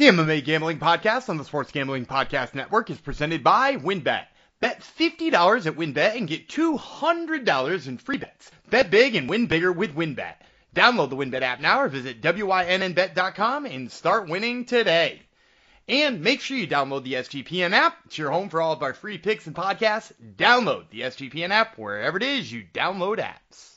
The MMA Gambling Podcast on the Sports Gambling Podcast Network is presented by WynnBET. Bet $50 at WynnBET and get $200 in free bets. Bet big and win bigger with WynnBET. Download the WynnBET app now or visit WYNNBet.com and start winning today. And make sure you download the SGPN app. It's your home for all of our free picks and podcasts. Download the SGPN app wherever it is you download apps.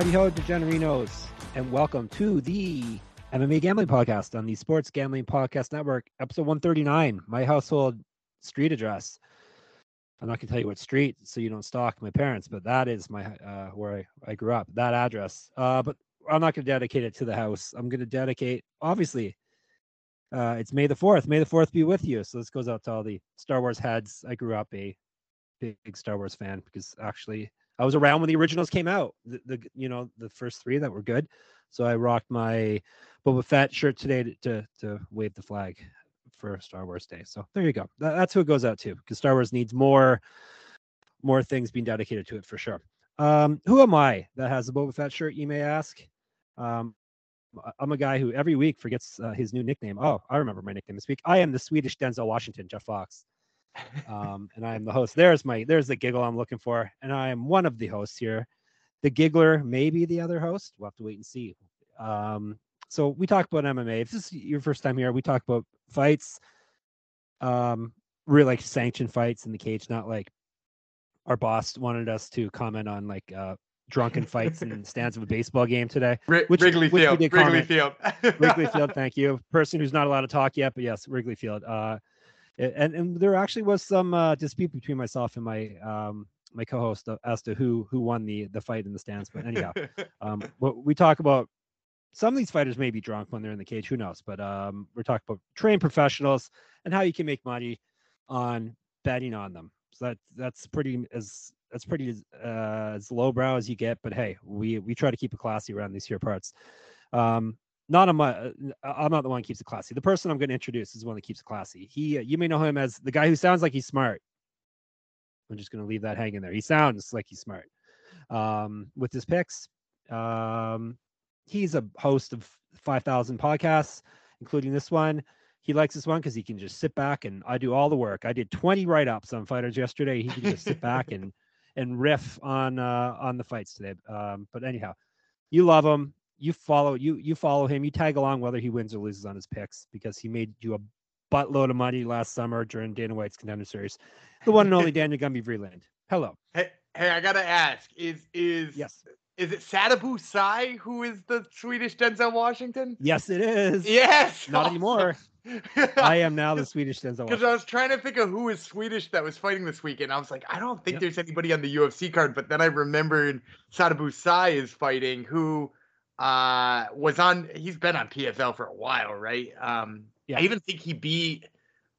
Howdy ho, DeGenerinos, and welcome to the MMA Gambling Podcast on the Sports Gambling Podcast Network, episode 139, my household street address. I'm not going to tell you what street so you don't stalk my parents, but that is my uh, where I, I grew up, that address. Uh, but I'm not going to dedicate it to the house. I'm going to dedicate, obviously, uh, it's May the 4th. May the 4th be with you. So this goes out to all the Star Wars heads. I grew up a big, big Star Wars fan because actually I was around when the originals came out. The, the you know the first three that were good. So I rocked my Boba Fett shirt today to to, to wave the flag for Star Wars Day. So there you go. That, that's who it goes out to because Star Wars needs more more things being dedicated to it for sure. Um, who am I that has a Boba Fett shirt? You may ask. Um, I'm a guy who every week forgets uh, his new nickname. Oh, I remember my nickname this week. I am the Swedish Denzel Washington, Jeff Fox um, and I am the host. There's my there's the giggle I'm looking for, and I am one of the hosts here. The giggler, maybe the other host. We'll have to wait and see. Um, so we talk about MMA. If this is your first time here, we talk about fights, um, really like sanctioned fights in the cage, not like our boss wanted us to comment on like uh, drunken fights in stands of a baseball game today. Which, Wrigley which Field. Wrigley comment. Field. Wrigley Field. Thank you. Person who's not allowed to talk yet, but yes, Wrigley Field. Uh, and and there actually was some uh, dispute between myself and my um, my co-host as to who who won the the fight in the stands. But anyhow, um, we talk about some of these fighters may be drunk when they're in the cage. Who knows? But um, we're talking about trained professionals and how you can make money on betting on them. So that that's pretty as that's pretty uh, as lowbrow as you get. But hey, we we try to keep it classy around these here parts. Um, not on my uh, i'm not the one who keeps it classy. The person i'm going to introduce is the one that keeps it classy. He uh, you may know him as the guy who sounds like he's smart. I'm just going to leave that hanging there. He sounds like he's smart. Um, with his picks um, he's a host of 5000 podcasts including this one. He likes this one because he can just sit back and i do all the work. I did 20 write-ups on fighters yesterday. He can just sit back and and riff on uh on the fights today. Um, but anyhow you love him you follow you you follow him. You tag along whether he wins or loses on his picks because he made you a buttload of money last summer during Dana White's contender series. The one and only Daniel Gumby Vreeland. Hello. Hey, hey, I gotta ask: is is yes? Is it Sadibou Sy who is the Swedish Denzel Washington? Yes, it is. Yes. Not anymore. I am now the Swedish Denzel. Because I was trying to think of who is Swedish that was fighting this weekend. I was like, I don't think yep. there's anybody on the UFC card. But then I remembered Sadibou Sy is fighting who uh, was on. He's been on PFL for a while, right? Um, yeah. I even think he beat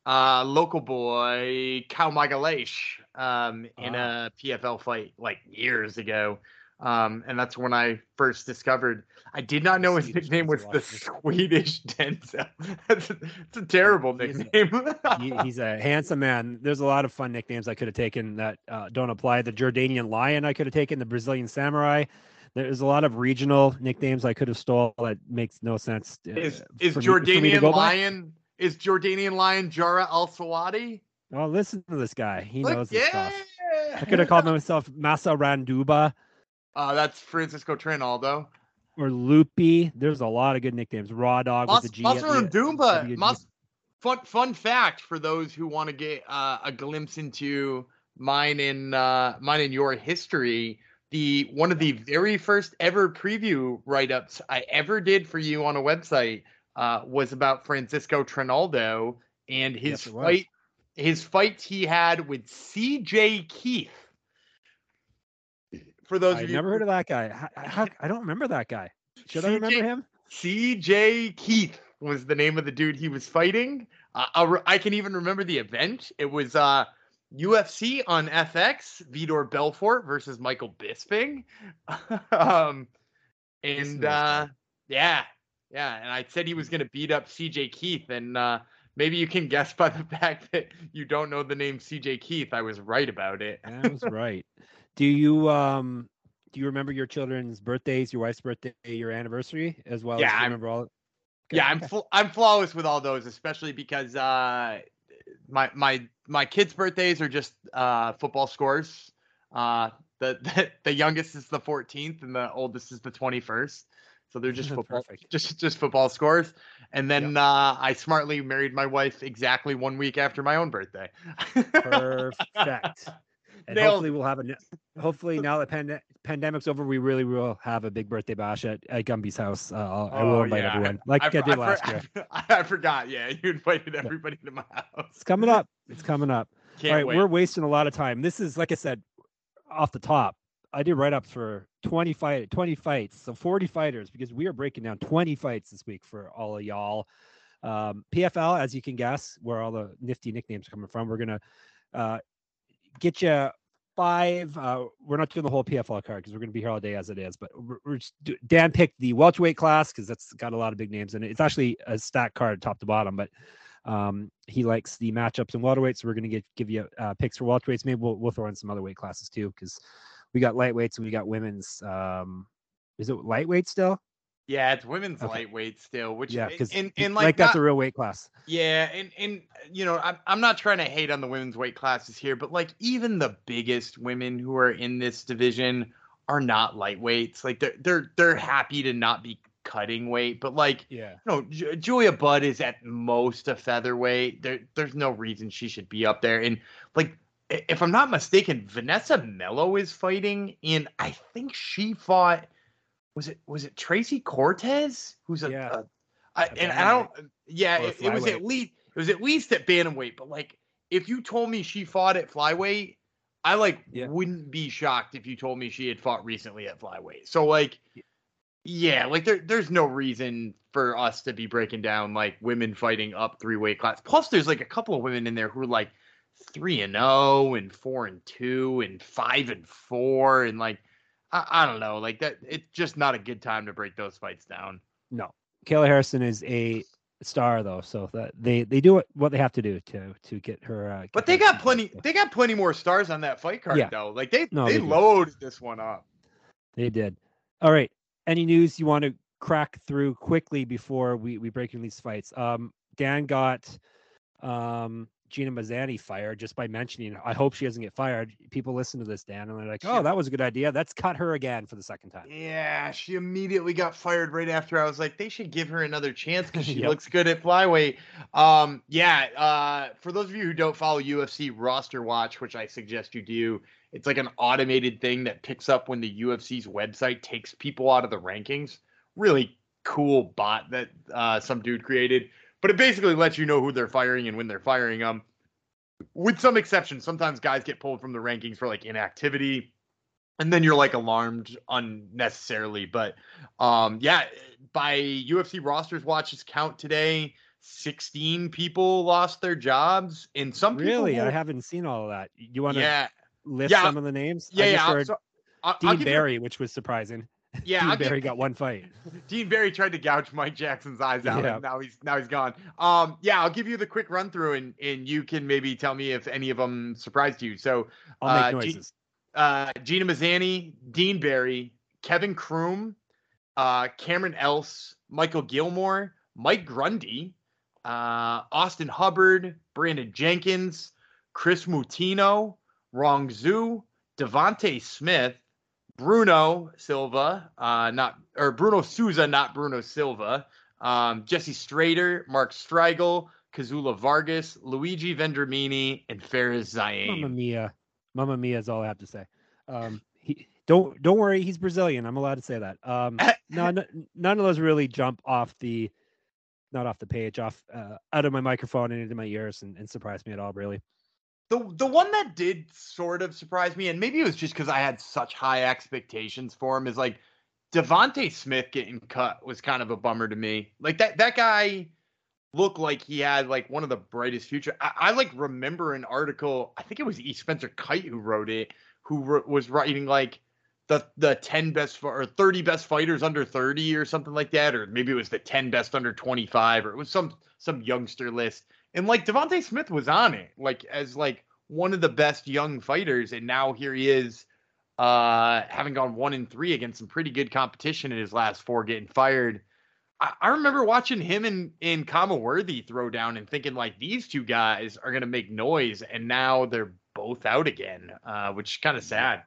uh, local boy Cal Magalesh um, in uh. a PFL fight like years ago. Um, and that's when I first discovered. I did not know his Swedish nickname was the Swedish Denzel. that's a, it's a terrible nickname. he, he's a handsome man. There's a lot of fun nicknames I could have taken that uh, don't apply. The Jordanian Lion I could have taken. The Brazilian Samurai there's a lot of regional nicknames I could have stole that makes no sense. Uh, is is Jordanian Lion is Jordanian Lion Jarrah Al-Silawi? Oh, listen to this guy. He Look, knows his yeah. stuff. I could have called myself Massaranduba. Uh, that's Francisco Trinaldo. Or Loopy. There's a lot of good nicknames. Raw Dog Mas- with the G. Massaranduba. Mas- fun fun fact for those who want to get uh, a glimpse into mine in uh, mine in your history the one of the very first ever preview write-ups I ever did for you on a website uh, was about Francisco Trinaldo and his yes, fight his fights he had with CJ Keith. For those I never heard of that guy. I, I, I don't remember that guy. Should CJ, I remember him? CJ Keith was the name of the dude he was fighting. Uh, I can even remember the event. It was uh UFC on FX, Vitor Belfort versus Michael Bisping. um, and uh, yeah, yeah. And I said he was going to beat up CJ Keith, and uh, maybe you can guess by the fact that you don't know the name CJ Keith. I was right about it. I was right. Do you um do you remember your children's birthdays, your wife's birthday, your anniversary, as well Yeah, as you I'm- remember all? Okay, yeah, I'm fl- I'm flawless with all those, especially because uh, my my my kids' birthdays are just uh, football scores. Uh, the, the the youngest is the 14th, and the oldest is the 21st. So they're just football, Perfect. just just football scores. And then uh, I smartly married my wife exactly one week after my own birthday. Perfect. And Nailed hopefully we'll have a. Hopefully now that pande- pandemic's over, we really will have a big birthday bash at, at Gumby's house. Uh, I'll, I will Oh, invite yeah. everyone, like I, for- did for- last year. I, I forgot. Yeah, you invited everybody to my house. It's coming up. It's coming up. Can't All right, wait. we're wasting a lot of time. This is like I said, off the top. I did write up for 20 fight 20 fights, so 40 fighters because we are breaking down 20 fights this week for all of y'all. Um, PFL, as you can guess, where all the nifty nicknames are coming from. We're gonna uh, get you five. Uh, we're not doing the whole PFL card because we're gonna be here all day as it is. But we're, we're do, Dan picked the welterweight class because that's got a lot of big names in it. It's actually a stack card top to bottom, but um, he likes the matchups in welterweight, so we're going to get give you uh, picks for welterweights. Maybe we'll, we'll throw in some other weight classes too, because we got lightweights and we got women's. Um, is it lightweight still? Yeah, it's women's Okay. lightweight still, which yeah, because and, like, and like, that's not- a real weight class. yeah, and and you know, I'm I'm not trying to hate on the women's weight classes here, but like even the biggest women who are in this division are not lightweights. Like they're they're they're happy to not be cutting weight, but like Yeah, no, Ju- Julia Budd is at most a featherweight. There, there's no reason she should be up there. And like, if I'm not mistaken, Vanessa Melo is fighting, and I think she fought. Was it was it Tracy Cortez? Who's a, Yeah. a- I- A and I don't. Yeah, it, it was at least it was at least at bantamweight. But like, if you told me she fought at flyweight, I like Yeah. wouldn't be shocked if you told me she had fought recently at flyweight. So like, yeah, like there there's no reason for us to be breaking down like women fighting up three weight class. Plus, there's like a couple of women in there who are like three and zero and four and two and five and four and like I, I don't know, like that. It's just not a good time to break those fights down. no. Kayla Harrison is a star though, so that they they do what, what they have to do to to get her. Uh, But they her got plenty. wet. They got plenty more stars on that fight card Yeah. though. Like they No, they they loaded this one up. They did. All right. Any news you want to crack through quickly before we, we break in these fights? Um, Dan got um, Gina Mazany fired just by mentioning. I hope she doesn't get fired. People listen to this, Dan, and they're like, "Oh, that was a good idea. Let's cut her again for the second time." Yeah, she immediately got fired right after. I was like, they should give her another chance because she Yep. looks good at flyweight. Um, yeah. Uh, for those of you who don't follow UFC Roster Watch, which I suggest you do, it's like an automated thing that picks up when the UFC's website takes people out of the rankings. Really cool bot that uh, some dude created, but it basically lets you know who they're firing and when they're firing them. With some exceptions, sometimes guys get pulled from the rankings for like inactivity and then you're like alarmed unnecessarily. But um, yeah, by UFC rosters watches count today, 16 people lost their jobs, and some people Really, I haven't seen all of that. You want to yeah, list yeah, some of the names? yeah, I yeah. Heard so, Dean give you- Barry, which was surprising. yeah, Dean I'll Barry got one fight. Dean Barry tried to gouge Mike Jackson's eyes out, Yeah. and now he's now he's gone. Um, yeah, I'll give you the quick run through, and and you can maybe tell me if any of them surprised you. So I'll make Uh, G- noises. uh, Gina Mazany, Dean Barry, Kevin Croom, uh, Cameron Else, Michael Gillmore, Mike Grundy, uh, Austin Hubbard, Brandon Jenkins, Kris Moutinho, Rong Zhu, Devonte Smith, Bruno Silva, uh, not or Bruno Souza, not Bruno Silva, um, Jesse Strader, Mark Striegl, Kazula Vargas, Luigi Vendramini, and Faris Zayn. Mamma mia, Mamma mia is all I have to say. Um, he don't don't worry, he's Brazilian. I'm allowed to say that. Um, no, no, none of those really jump off the, not off the page, off uh, out of my microphone and into my ears and, and surprise me at all. Really, The the one that did sort of surprise me, and maybe it was just because I had such high expectations for him, is like Devonte Smith getting cut was kind of a bummer to me. Like that that guy looked like he had like one of the brightest future. I, I like remember an article. I think it was E. Spencer Kyte who wrote it, who wr- was writing like the the 10 best or 30 best fighters under 30 or something like that or maybe it was the 10 best under 25 or it was some some youngster list And like Devonte Smith was on it, like as like one of the best young fighters, and now here he is, uh, having gone one in three against some pretty good competition in his last four, getting fired. I, I remember watching him and in Kama Worthy throw down and thinking like these two guys are gonna make noise, and now they're both out again, uh, which is kind of sad.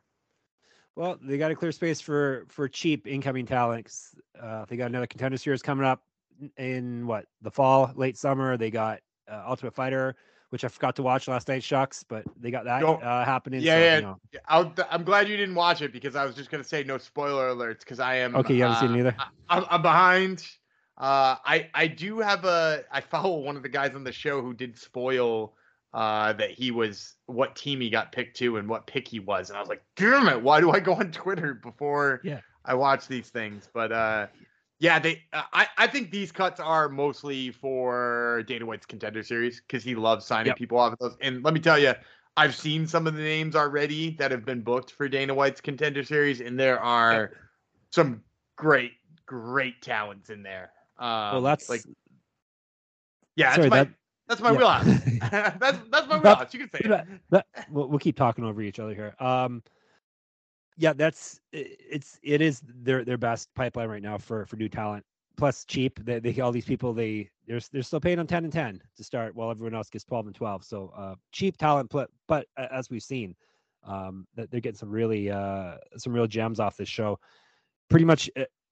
Well, they got a clear space for for cheap incoming talent. Uh, they got another contender series coming up in what the fall, late summer. They got uh, Ultimate Fighter, which I forgot to watch last night. Shucks, but they got that uh, happening. Yeah, so, yeah. You know. i am glad you didn't watch it because I was just gonna say no spoiler alerts because I am okay. You haven't seen it uh, either. I, I'm behind. Uh, I I do have a I follow one of the guys on the show who did spoil uh, that he was what team he got picked to and what pick he was, and I was like, damn it, why do I go on Twitter before yeah. I watch these things? But uh, yeah, they uh, I I think these cuts are mostly for Dana White's contender series because he loves signing yep. people off of those. And let me tell you, I've seen some of the names already that have been booked for Dana White's contender series, and there are some great great talents in there. Um, well, that's like yeah, sorry, my, that that's my yeah. wheelhouse. that's that's my wheelhouse. You can say it. That, we'll, we'll keep talking over each other here. Um, yeah, that's it's it is their their best pipeline right now for for new talent. Plus cheap. They, they all these people they they're they're still paying them ten and ten to start, while everyone else gets twelve and twelve. So uh, cheap talent, but but as we've seen, um, that they're getting some really uh some real gems off this show. Pretty much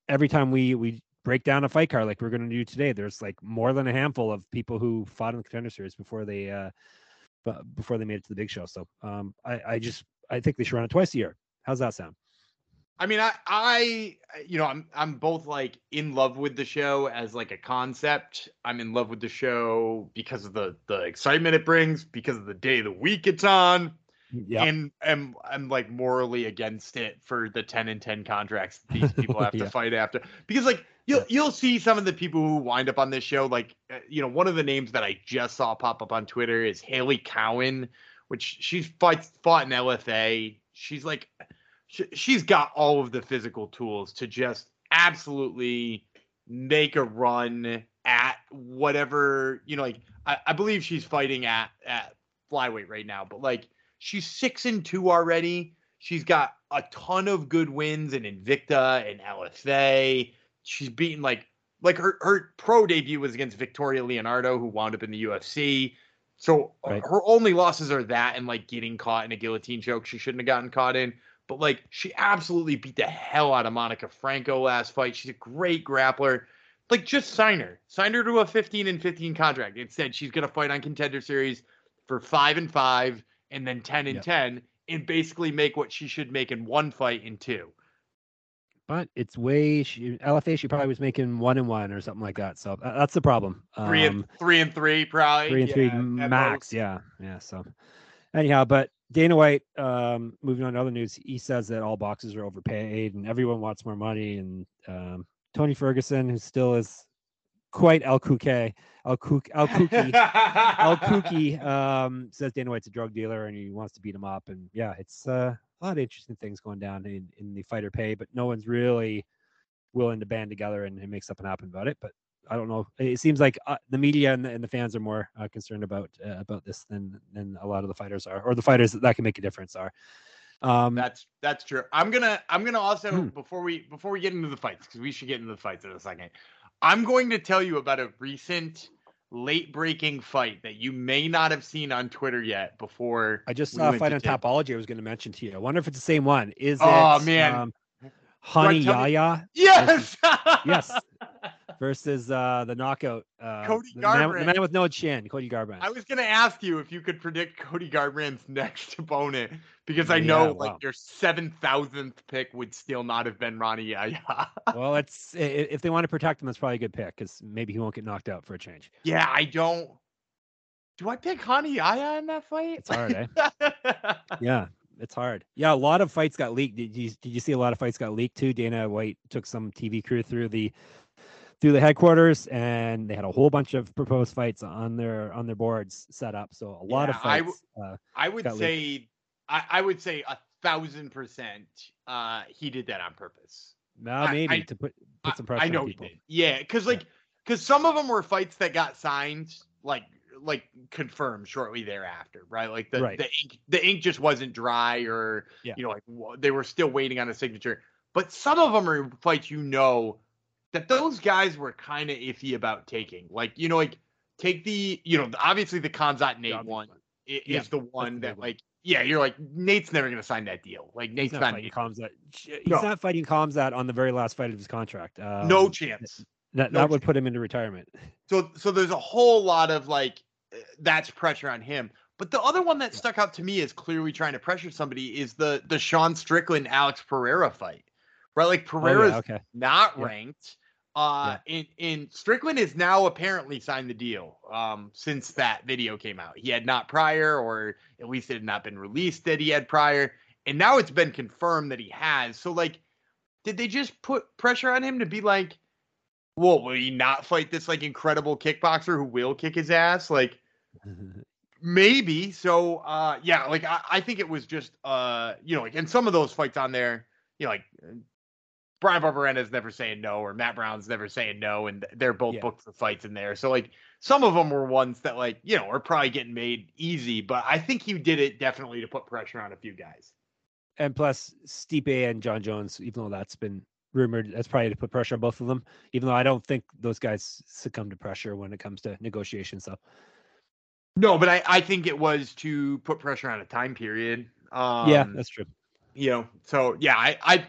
every time we we break down a fight card like we're going to do today. There's like more than a handful of people who fought in the contender series before they uh before they made it to the big show. So um I, I just I think they should run it twice a year. How's that sound? I mean, I, I, you know, I'm, I'm both like in love with the show as like a concept. I'm in love with the show because of the the excitement it brings, because of the day of the week it's on, yeah. and I'm, I'm like morally against it for the 10 and 10 contracts these people have yeah. to fight after because like you'll you'll see some of the people who wind up on this show like uh, you know one of the names that I just saw pop up on Twitter is Hailey Cowan which she's fights fought in LFA she's like she, she's got all of the physical tools to just absolutely make a run at whatever you know like I, I believe she's fighting at at flyweight right now but like She's six and two already. She's got a ton of good wins in Invicta and LFA. She's beaten like like her her pro debut was against Victoria Leonardo, who wound up in the UFC. So right. her only losses are that and like getting caught in a guillotine choke she shouldn't have gotten caught in. But like she absolutely beat the hell out of Monica Franco last fight. She's a great grappler. Like just sign her. Sign her to a 15 and 15 contract. Instead, she's gonna fight on contender series for five and five and then 10 and yep. 10 and basically make what she should make in one fight in two. But it's way she, LFA. She probably was making one and one or something like that. So that's the problem. Three and um, three and three, probably three and yeah, three max. Yeah, yeah. So anyhow, but Dana White, um, moving on to other news, he says that all boxes are overpaid and everyone wants more money. And um, Tony Ferguson, who still is quite El Kuke, El Cook, El Kooky, El Kooky um, says Dana White's a drug dealer and he wants to beat him up. And yeah, it's uh, a lot of interesting things going down in, in the fighter pay, but no one's really willing to band together and, and make something happen about it. But I don't know. It seems like uh, the media and the, and the, fans are more uh, concerned about uh, about this than than a lot of the fighters are, or the fighters that, that can make a difference are. Um, that's that's true. I'm gonna I'm gonna also hmm. before we before we get into the fights because we should get into the fights in a second. I'm going to tell you about a recent late breaking fight that you may not have seen on Twitter yet before. I just saw a fight on Tapology. I was going to mention to you. I wonder if it's the same one. Is it oh, it man. Um, Rani Yahya? Yes. yes. versus uh, the knockout uh, Cody the Garbrandt. Man, the man with no chin, Cody Garbrandt. I was gonna ask you if you could predict Cody Garbrandt's next opponent because I know yeah, like your seven thousandth pick would still not have been Rani Yahya. well, it's if they want to protect him, that's probably a good pick because maybe he won't get knocked out for a change. Yeah, I don't. Do I pick Rani Yahya in that fight? It's hard, eh? yeah, it's hard. Yeah, a lot of fights got leaked. Did you did you see a lot of fights got leaked too? Dana White took some TV crew through the through the headquarters, and they had a whole bunch of proposed fights on their on their boards set up. So a lot yeah, of fights. I, w- uh, I would say, I, I, would say a thousand percent. Uh, he did that on purpose. No, maybe I, to put put some pressure. I know he did. Yeah, because like because some of them were fights that got signed like like confirmed shortly thereafter, right? Like the Right. the ink the ink just wasn't dry, or Yeah. you know, like they were still waiting on a signature. But some of them are fights you know that those guys were kind of iffy about taking. Like you know, like take the you know obviously the Khamzat Nate one is Yeah, the one that one. like yeah you're like Nate's never gonna sign that deal. Like He's Nate's not not, fighting Khamzat. He's No. not fighting Khamzat on the very last fight of his contract. Um, no chance. That, no that would put him into retirement. So so there's a whole lot of like uh, that's pressure on him. But the other one that stuck out to me as clearly trying to pressure somebody is the the Sean Strickland Alex Pereira fight. Right? Like Oh, Pereira's yeah, okay. not Yeah. ranked. Uh in in Strickland has now apparently signed the deal um since that video came out. He had not prior or at least it had not been released that he had prior and now it's been confirmed that he has. So like did they just put pressure on him to be like well, will he not fight this like incredible kickboxer who will kick his ass? Like maybe. So uh yeah, like I, I think it was just uh you know like and some of those fights on there, you know, like Bryan Barberena's never saying no, or Matt Brown's never saying no, and they're both Yeah. booked for fights in there. So like some of them were ones that like you know are probably getting made easy, but I think he did it definitely to put pressure on a few guys. and plus Stipe and John Jones, even though that's been rumored, that's probably to put pressure on both of them. Even though I don't think those guys succumb to pressure when it comes to negotiations. So No, but I I think it was to put pressure on a time period. Um, yeah, that's true. you know so yeah i i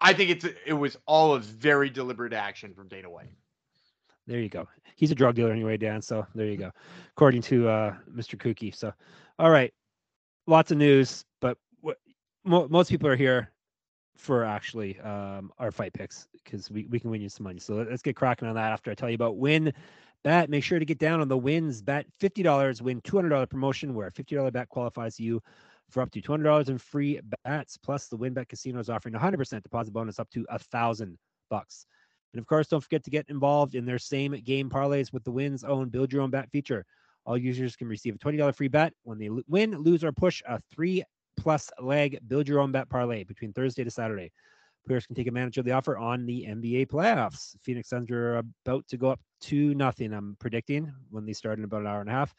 I- think it's it was all a very deliberate action from dana white There you go. He's a drug dealer anyway, Dan. So there you go. According to uh, Mr. Kooky. So, all right, lots of news, but what, mo- most people are here for actually um, our fight picks because we, we can win you some money. So let- let's get cracking on that after I tell you about Win Bet. Make sure to get down on the wins bet. Fifty dollars win two hundred dollar promotion where a fifty dollar bet qualifies you for up to two hundred dollars in free bets. Plus, the WynnBET Casino is offering hundred percent deposit bonus up to a thousand bucks. And of course, don't forget to get involved in their same game parlays with the Wins own Build Your Own Bet feature. All users can receive a $20 free bet when they win, lose, or push a three plus leg Build Your Own Bet parlay between Thursday to Saturday. Players can take advantage of the offer on the NBA playoffs. Phoenix Suns are about to go up to nothing, I'm predicting, when they start in about an hour and a half.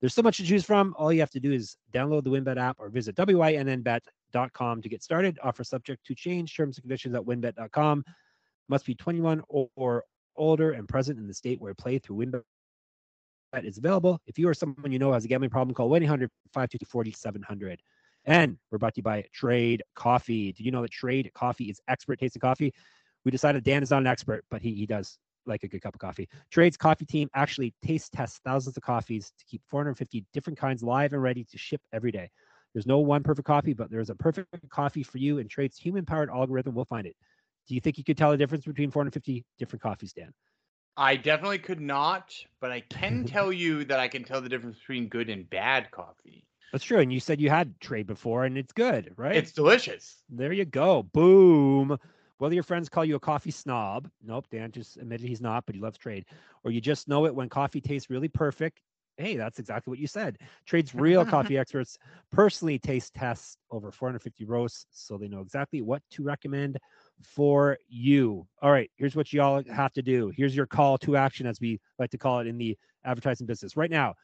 There's so much to choose from. All you have to do is download the WynnBET app or visit WynnBET.com to get started. Offer subject to change. Terms and conditions at wynnbet.com must be 21 or, older and present in the state where play through WynnBET is available. If you or someone you know has a gambling problem, call 1 800 550 4700. And we're brought to you by Trade Coffee. Do you know that Trade Coffee is expert tasting coffee? We decided Dan is not an expert, but he, he does like a good cup of coffee. Trade's coffee team actually taste tests thousands of coffees to keep 450 different kinds live and ready to ship every day. There's no one perfect coffee, but there's a perfect coffee for you, and Trade's human powered algorithm will find it. Do you think you could tell the difference between 450 different coffees, Dan? i definitely could not but i can tell you that i can tell the difference between good and bad coffee That's true. And you said you had Trade before, and it's good, right? it's delicious There you go. Boom. Whether your friends call you a coffee snob, nope, Dan just admitted he's not, but he loves trade, or you just know it when coffee tastes really perfect. Hey, that's exactly what you said. Trade's real coffee experts personally taste tests over 450 roasts, so they know exactly what to recommend for you. All right, here's what y'all have to do. Here's your call to action, as we like to call it in the advertising business. Right now,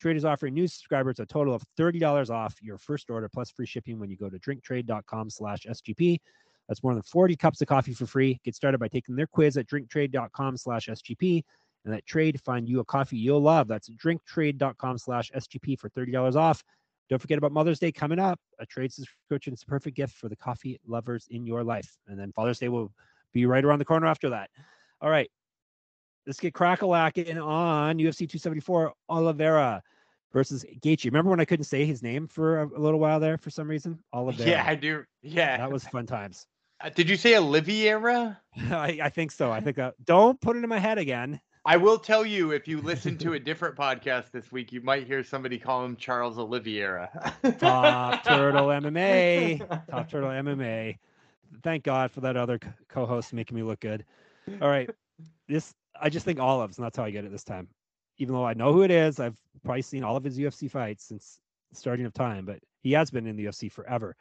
Trade is offering new subscribers a total of $30 off your first order plus free shipping when you go to drinktrade.com slash SGP. That's more than 40 cups of coffee for free. Get started by taking their quiz at drinktrade.com slash SGP and let Trade find you a coffee you'll love. That's drinktrade.com slash SGP for $30 off. Don't forget about Mother's Day coming up. A trade subscription is a perfect gift for the coffee lovers in your life. And then Father's Day will be right around the corner after that. All right. Let's get crack-a-lacking on UFC 274 Oliveira versus Gaethje. Remember when I couldn't say his name for a, a little while there for some reason? Oliveira. yeah i do yeah That was fun times. Uh, did you say oliviera I, I think so. I think that don't put it in my head again. i will tell you if you listen to a different podcast this week you might hear somebody call him charles oliviera Top Turtle MMA. Top Turtle MMA. Thank God for that other co-host making me look good. All right. This I just think Olives, and that's how I get it this time. Even though I know who it is, I've probably seen all of his UFC fights since starting of time, but he has been in the UFC forever.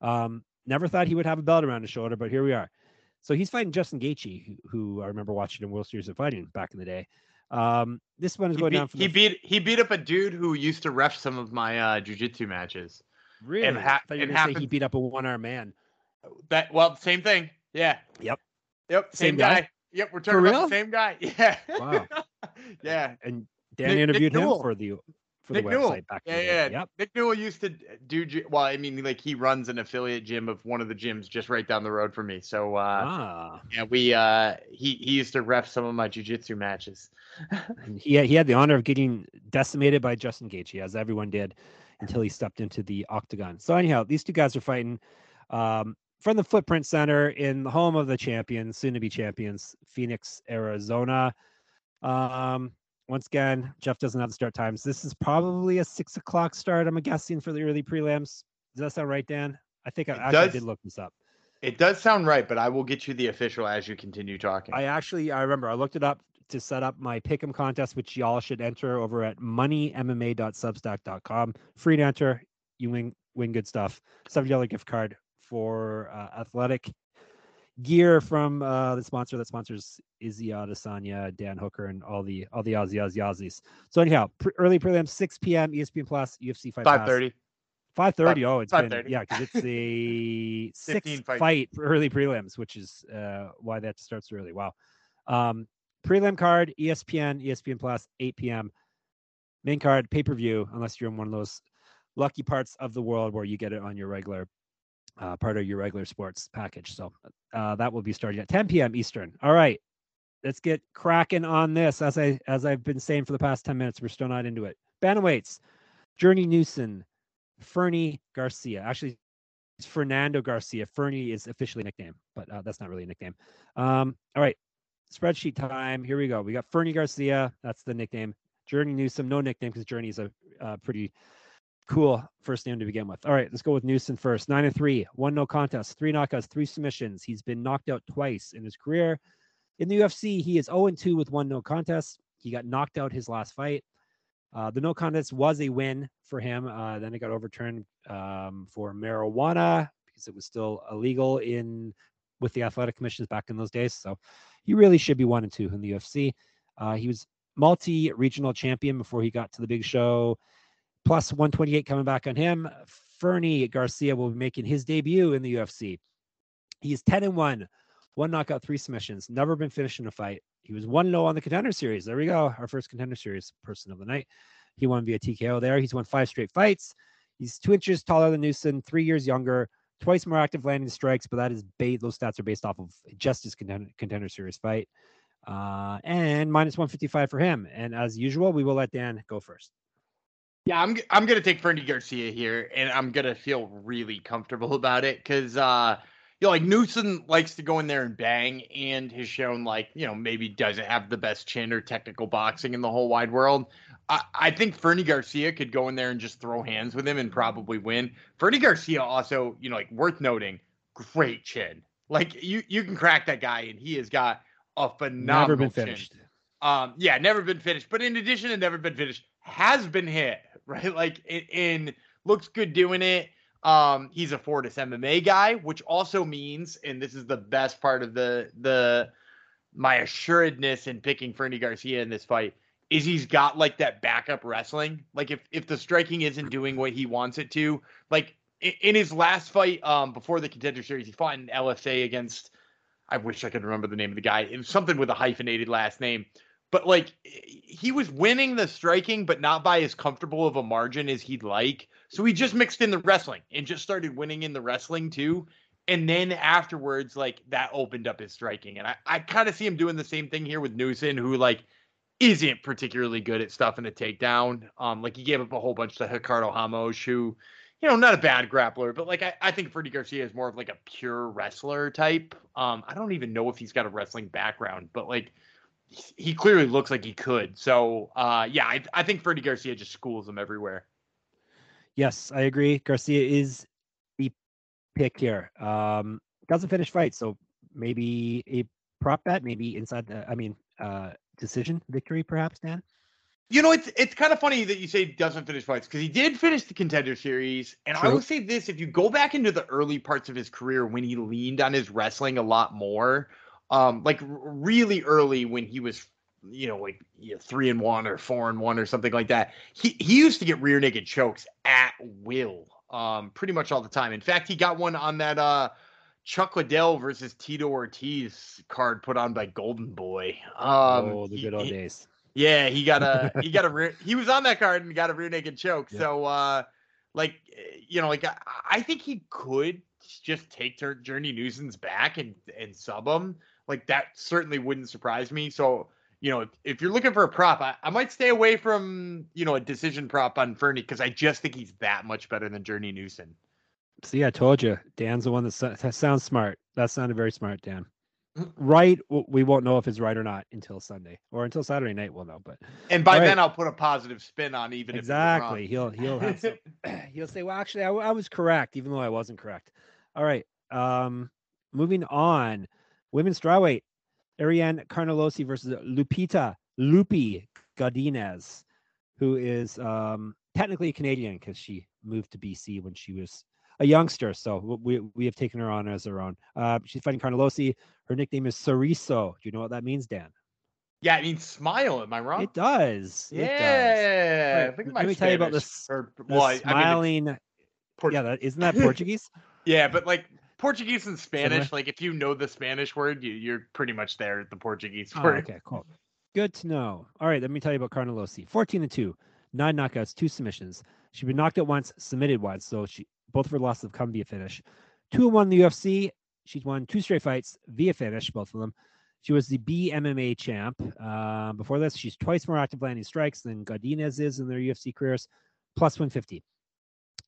Um, never thought he would have a belt around his shoulder, but here we are. So he's fighting Justin Gaethje, who, who I remember watching in World Series of Fighting back in the day. Um, this one is He going beat, down he the, beat he beat up a dude who used to ref some of my uh jujitsu matches. really. ha- I thought you it were gonna say he beat up a one arm man. That well, same thing. Yeah. Yep. Yep. Same Same, guy? guy. Yep. We're talking about the same guy. Yeah. Wow. yeah. And Dan Nick- Nick interviewed him Newell. for the for Nick the Newell. website back Yeah, yeah. Yep. Nick Newell used to do well. I mean, like he runs an affiliate gym of one of the gyms just right down the road from me. So uh, Ah. yeah, we uh, he he used to ref some of my jujitsu matches. He had, he had the honor of getting decimated by Justin Gaethje, as everyone did, until he stepped into the octagon. So anyhow, these two guys are fighting um, from the Footprint Center in the home of the champions, soon-to-be champions, Phoenix, Arizona. Um, once again, Jeff doesn't have the start times. This is probably a six o'clock start. I'm guessing for the early prelims. Does that sound right, Dan? I think I It actually does. did look this up. It does sound right, but I will get you the official as you continue talking. I actually I remember I looked it up to set up my pick'em contest, which y'all should enter over at moneymma.substack.com. Free to enter. You win win good stuff. Seventy dollar gift card for uh, athletic gear from uh, the sponsor that sponsors Izzy Adesanya, Dan Hooker, and all the all the Aussie Aussie Aussies. So anyhow, pre- early prelims, six p.m. ESPN Plus, UFC Fight Five Pass. thirty. Five thirty. Oh, it's been yeah, because it's a six fight. fight for early prelims, which is uh, why that starts early. Wow. Um, prelim card, ESPN, ESPN Plus, eight p.m. Main card, pay per view, unless you're in one of those lucky parts of the world where you get it on your regular uh, part of your regular sports package. So uh, that will be starting at 10 p.m. Eastern. All right, let's get cracking on this. As I as I've been saying for the past 10 minutes, we're still not into it. Bantamweights, Journey Newson, Fernie Garcia. Actually, it's Fernando Garcia. Fernie is officially a nickname, but uh, that's not really a nickname. Um, all right, spreadsheet time. Here we go. We got Fernie Garcia. That's the nickname. Journey Newson, no nickname because Journey is a uh, pretty cool first name to begin with. All right, let's go with Newson first. Nine and three, one no contest, three knockouts, three submissions. He's been knocked out twice in his career. In the UFC, he is 0 2 with one no contest. He got knocked out his last fight. Uh, the no contest was a win for him. Uh, then it got overturned um, for marijuana because it was still illegal in with the athletic commissions back in those days. So he really should be one and two in the UFC. Uh, he was multi-regional champion before he got to the big show. Plus 128 coming back on him. Fernie Garcia will be making his debut in the UFC. He's 10 and 1, one knockout, three submissions, never been finished in a fight. He was 1 0 on the contender series. There we go. Our first contender series person of the night. He won via TKO there. He's won five straight fights. He's two inches taller than Newson, three years younger, twice more active landing strikes, but that is ba- those stats are based off of just his contender, contender series fight. Uh, and minus 155 for him. And as usual, we will let Dan go first. Yeah, I'm I'm gonna take Fernie Garcia here, and I'm gonna feel really comfortable about it because uh, you know, like Newson likes to go in there and bang, and has shown like you know maybe doesn't have the best chin or technical boxing in the whole wide world. I, I think Fernie Garcia could go in there and just throw hands with him and probably win. Fernie Garcia also, you know, like worth noting, great chin. Like you you can crack that guy, and he has got a phenomenal Never been chin. finished. Um, yeah, never been finished. But in addition to never been finished, has been hit, right? Like in, looks good doing it. Um, he's a Fortis MMA guy, which also means, and this is the best part of the the my assuredness in picking Fernie Garcia in this fight is he's got like that backup wrestling. Like if if the striking isn't doing what he wants it to, like in, in his last fight um before the contender series, he fought in LFA against I wish I could remember the name of the guy. It was something with a hyphenated last name. But like he was winning the striking, but not by as comfortable of a margin as he'd like. So he just mixed in the wrestling and just started winning in the wrestling too. And then afterwards, like that opened up his striking. And I, I kind of see him doing the same thing here with Newson, who like isn't particularly good at stuff in a takedown. Um, like he gave up a whole bunch to Ricardo Ramos, who, you know, not a bad grappler, but like I, I think Fernie Garcia is more of like a pure wrestler type. Um, I don't even know if he's got a wrestling background, but like he clearly looks like he could. So uh, yeah, I, I think Fernie Garcia just schools him everywhere. Yes, I agree. Garcia is the pick here. Um, doesn't finish fight, so maybe a prop bet, maybe inside. The, I mean, uh, decision victory, perhaps. Dan. You know, it's it's kind of funny that you say doesn't finish fights because he did finish the contender series. And I will say this: if you go back into the early parts of his career when he leaned on his wrestling a lot more, um, like really early when he was you know, like you know, three and one or four and one or something like that. He he used to get rear naked chokes at will, um, pretty much all the time. In fact, he got one on that uh Chuck Liddell versus Tito Ortiz card put on by Golden Boy. Um, oh, the he- good old he- days. yeah, he got a he got a rear, he was on that card and got a rear naked choke. Yeah. So uh like eh, you know, like I, I think he could just take Journey Newson's back and and sub him. Like that certainly wouldn't surprise me. So you know, if, if you're looking for a prop, I, I might stay away from you know a decision prop on Fernie because I just think he's that much better than Journey Newson. See, I told you, Dan's the one that, so- that sounds smart. That sounded very smart, Dan. Mm. Right, we won't know if it's right or not until Sunday or until Saturday night. We'll know, but And by right. then, I'll put a positive spin on even exactly, if he'll he'll have some, he'll say, "Well, actually, I was correct, even though I wasn't correct." All right, um, moving on, women's strawweight, Ariane Carnelosi versus Lupita Lupi Godinez, who is um, technically Canadian because she moved to BC when she was a youngster. So we we have taken her on as our own. Uh, she's fighting Carnelosi. Her nickname is Sorriso. Do you know what that means, Dan? yeah, I mean, smile. Am I wrong? It does. Yeah, It does. Think let me tell you about this- or- The well, I- I mean, smiling. Port- yeah, that, isn't that Portuguese? Yeah, but like Portuguese and Spanish, Similar? like if you know the Spanish word, you, you're pretty much there at the Portuguese Oh, word. okay, cool. Good to know. All right, let me tell you about Carnelosi. 14 and 2, nine knockouts, two submissions. She's been knocked out once, submitted once, so she both of her losses have come via finish. Two and one in the UFC. She's won two straight fights via finish, both of them. She was the BMMA champ. Uh, before this, she's twice more active landing strikes than Godinez is in their UFC careers, plus 150.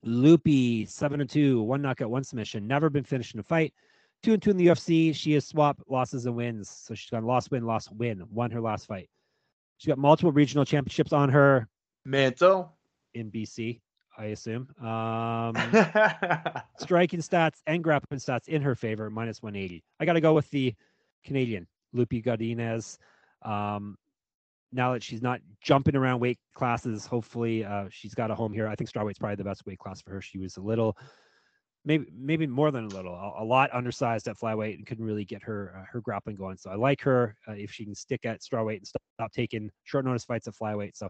Loopy, seven and two, one knockout, one submission. Never been finished in a fight. Two and two in the UFC. She has swapped losses and wins. So she's gone loss, win, loss, win. Won her last fight. She's got multiple regional championships on her Manto. in BC, I assume. Um, striking stats and grappling stats in her favor, minus 180. I got to go with the Canadian, Lupi Godinez. Um, now that she's not jumping around weight classes, hopefully uh, she's got a home here. I think strawweight's probably the best weight class for her. She was a little, maybe maybe more than a little, a, a lot undersized at flyweight and couldn't really get her uh, her grappling going. So I like her uh, if she can stick at strawweight and stop, stop taking short notice fights at flyweight. So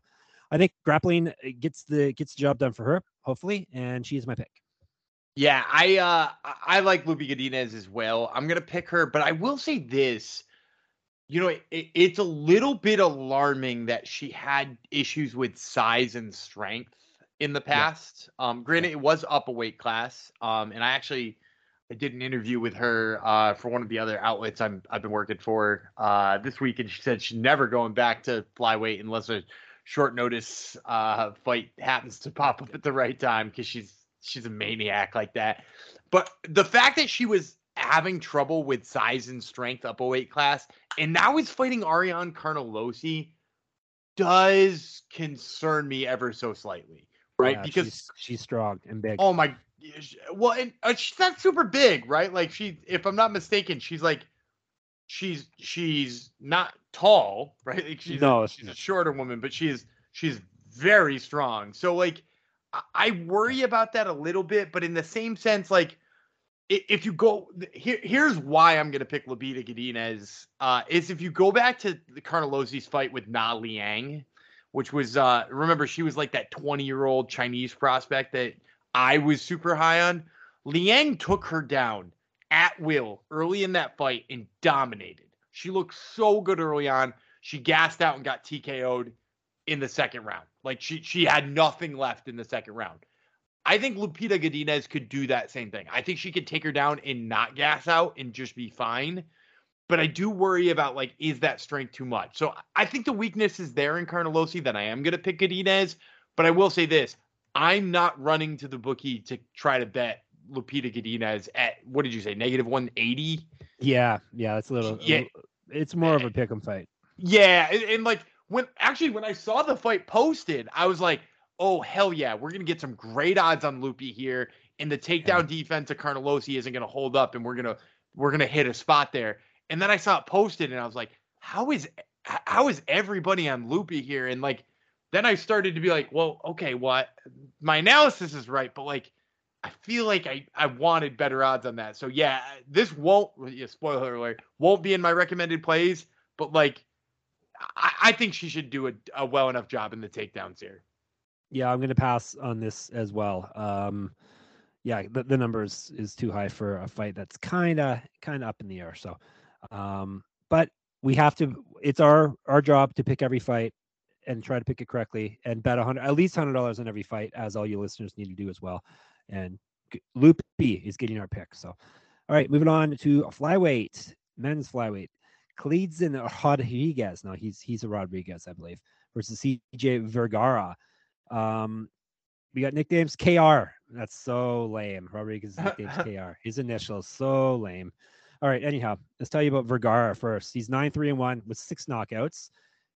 I think grappling uh, gets the gets the job done for her, hopefully, and she is my pick. Yeah, I uh I- like Lupi Godinez as well. I'm gonna pick her, but I will say this. You know, it, it's a little bit alarming that she had issues with size and strength in the past. Um, granted, it was up a weight class. Um, and I actually I did an interview with her uh for one of the other outlets I'm I've been working for uh this week, and she said she's never going back to flyweight unless a short notice uh fight happens to pop up at the right time because she's she's a maniac like that. But the fact that she was having trouble with size and strength up a weight class and now he's fighting Ariane Carnelosi does concern me ever so slightly, right? Yeah, because she's, she's strong and big. Oh my, well, and uh, she's not super big, right? Like she, if I'm not mistaken, she's like, she's she's not tall, right? Like she's No, a, she's a shorter woman, but she's she's very strong. So like, I, I worry about that a little bit, but in the same sense, like. If you go here, here's why I'm gonna pick Lupita Godinez. Uh, is if you go back to the Carnelosi's fight with Na Liang, which was uh remember she was like that 20 year old Chinese prospect that I was super high on. Liang took her down at will early in that fight and dominated. She looked so good early on. She gassed out and got TKO'd in the second round. Like she she had nothing left in the second round. I think Lupita Godinez could do that same thing. I think she could take her down and not gas out and just be fine. But I do worry about like, is that strength too much? So I think the weakness is there in Carnelosi that I am going to pick Godinez. But I will say this I'm not running to the bookie to try to bet Lupita Godinez at what did you say, negative 180? Yeah, yeah, it's a little. Yeah. it's more of a eh. pick 'em fight. Yeah. And, and like, when actually, when I saw the fight posted, I was like, oh, hell yeah, we're going to get some great odds on Loopy here. And the takedown defense of Carnelosi isn't going to hold up, and we're going to we're to hit a spot there. And then I saw it posted, and I was like, how is how is everybody on Loopy here? And like, then I started to be like, well, okay, what my analysis is right, but like, I feel like I I wanted better odds on that. So yeah, this won't. Yeah, spoiler alert, won't be in my recommended plays, but like. I, I think she should do a, a well enough job in the takedowns here. Yeah, I'm going to pass on this as well. Um, yeah, the, the numbers is too high for a fight that's kind of kind of up in the air. So, um, but we have to. It's our our job to pick every fight and try to pick it correctly and bet a hundred at least hundred dollars on every fight, as all you listeners need to do as well. And Loopy is getting our pick. So, all right, moving on to flyweight, men's flyweight. Kleydson Rodriguez. No, he's he's a Rodriguez, I believe, versus CJ Vergara. Um, we got nicknames KR. That's so lame. Rodriguez's nickname's KR. His initials so lame. All right. Anyhow, let's tell you about Vergara first. He's nine three and one with six knockouts.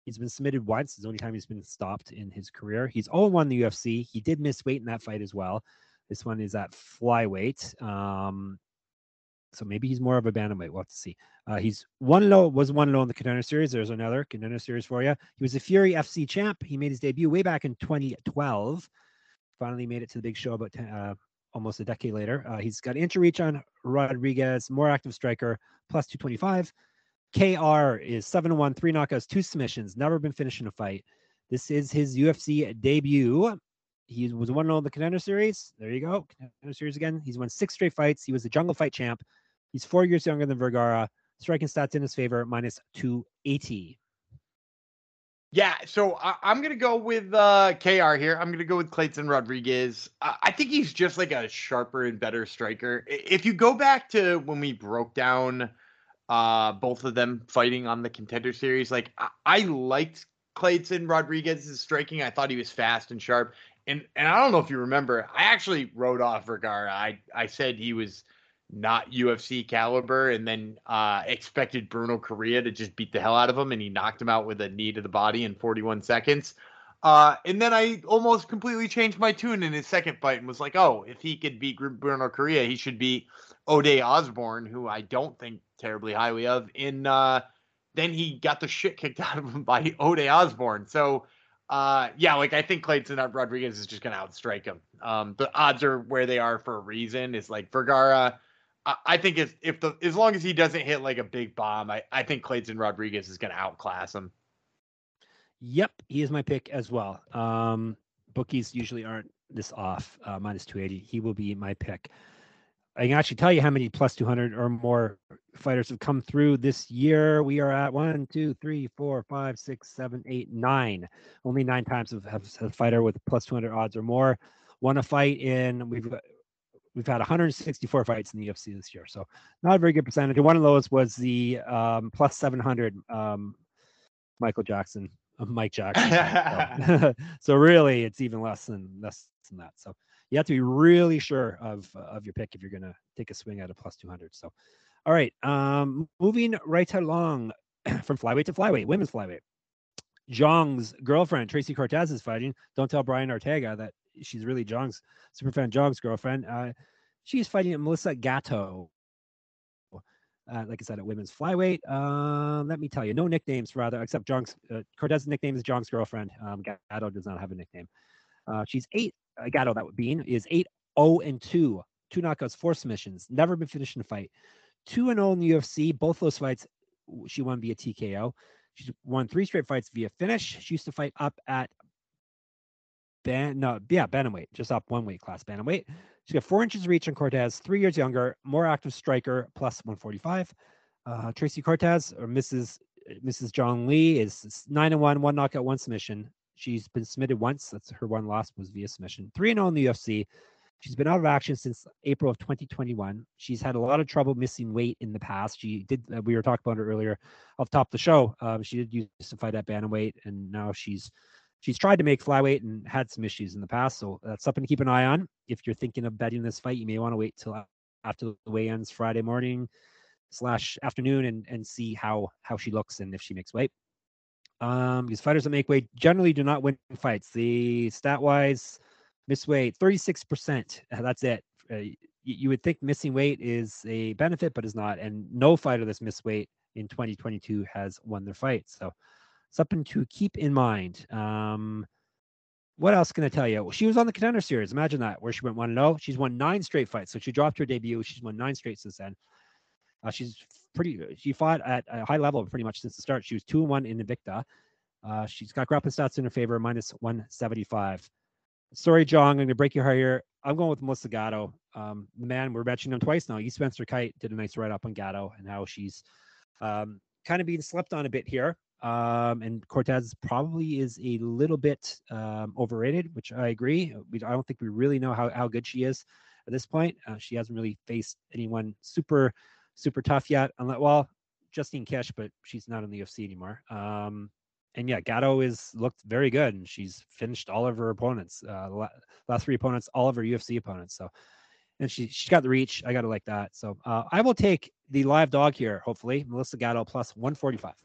He's been submitted once. It's the only time he's been stopped in his career. He's 0 1 the UFC. He did miss weight in that fight as well. This one is at flyweight. Um, so maybe he's more of a bantamweight. We'll have to see. Uh, he's one low, was one low in the contender series. There's another contender series for you. He was a Fury FC champ. He made his debut way back in 2012. Finally made it to the big show about 10, uh, almost a decade later. Uh, he's got inch reach on Rodriguez, more active striker, plus 225. KR is 7 1, three knockouts, two submissions, never been finished in a fight. This is his UFC debut. He was 1 0 in the contender series. There you go. Contender series again. He's won six straight fights. He was the jungle fight champ. He's four years younger than Vergara. Striking stats in his favor, minus 280. Yeah, so I, am gonna go with uh, KR here. I'm gonna go with Kleydson Rodriguez. I, I think he's just like a sharper and better striker. If you go back to when we broke down uh, both of them fighting on the contender series, like I, I liked Kleydson Rodriguez's striking. I thought he was fast and sharp. And and I don't know if you remember, I actually wrote off Vergara. I I said he was not UFC caliber, and then uh, expected Bruno Correa to just beat the hell out of him, and he knocked him out with a knee to the body in 41 seconds. Uh, and then I almost completely changed my tune in his second fight and was like, oh, if he could beat Bruno Correa, he should beat Ode Osborne, who I don't think terribly highly of. In uh, then he got the shit kicked out of him by Ode Osborne. So uh, yeah, like I think Kleydson Rodriguez is just gonna outstrike him. Um, the odds are where they are for a reason. It's like Vergara I, think if if the as long as he doesn't hit like a big bomb, I, I think Kleydson Rodriguez is going to outclass him. Yep, he is my pick as well. Um, bookies usually aren't this off, uh, minus 280. He will be my pick. I can actually tell you how many plus 200 or more fighters have come through this year. We are at one, two, three, four, five, six, seven, eight, nine. Only nine times have, have a fighter with plus 200 odds or more won a fight in. We've We've had 164 fights in the UFC this year, so not a very good percentage. One of those was the um, plus 700 um, Michael Jackson, uh, Mike Jackson. so. so really, it's even less than less than that. So you have to be really sure of of your pick if you're going to take a swing at a plus 200. So, all right, um, moving right along from flyweight to flyweight, women's flyweight. John's girlfriend Tracy Cortez is fighting. Don't tell Brian Ortega that she's really John's superfan John's girlfriend. Uh, she's fighting Melissa Gatto. Uh, like I said, at women's flyweight. Uh, let me tell you, no nicknames rather, except John's uh, Cortez's nickname is Zhang's girlfriend. Um, Gatto does not have a nickname. Uh, she's eight. Uh, Gatto, that would be is eight zero oh, and two, two knockouts, four submissions. Never been finished in a fight. Two and zero oh in the UFC. Both those fights she won via TKO. She's won three straight fights via finish. She used to fight up at ban no yeah bantamweight just up one weight class bantamweight. She's got four inches of reach on cortez three years younger more active striker plus 145 uh, tracy cortez or mrs mrs john lee is nine and one one knockout one submission. She's been submitted once that's her one loss was via submission. Three and 0 in the ufc she's been out of action since april of 2021 she's had a lot of trouble missing weight in the past. She did uh, we were talking about her earlier off top of the show um, she did use to fight at bantamweight and now she's she's tried to make flyweight and had some issues in the past. So that's something to keep an eye on. If you're thinking of betting this fight, you may want to wait till after the weigh-ins Friday morning slash afternoon and and see how how she looks and if she makes weight. Um, these fighters that make weight generally do not win fights. The stat wise, miss weight 36%. That's it. Uh, you, you would think missing weight is a benefit, but is not. And no fighter that's missed weight in 2022 has won their fight. So something to keep in mind. Um, what else can I tell you? Well, she was on the contender series. Imagine that, where she went 1 0. She's won nine straight fights. So she dropped her debut. She's won nine straight since then. Uh, she's pretty, she fought at a high level pretty much since the start. She was 2 and 1 in Invicta. Uh, she's got grappling stats in her favor, minus 175. Sorry, John, I'm going to break your heart here. I'm going with Melissa Gatto. Um, the man, we're mentioning him twice now. E. Spencer Kyte did a nice write up on Gatto and how she's um, kind of being slept on a bit here. Um, and Cortez probably is a little bit um, overrated, which I agree. We, I don't think we really know how, how good she is at this point. Uh, she hasn't really faced anyone super, super tough yet. Unless, well, Justine Kish, but she's not in the UFC anymore. Um, and yeah, Gatto is looked very good, and she's finished all of her opponents. Uh, last three opponents, all of her UFC opponents. So, and she she's got the reach. I got to like that. So uh, I will take the live dog here. Hopefully, Melissa Gatto plus one forty five.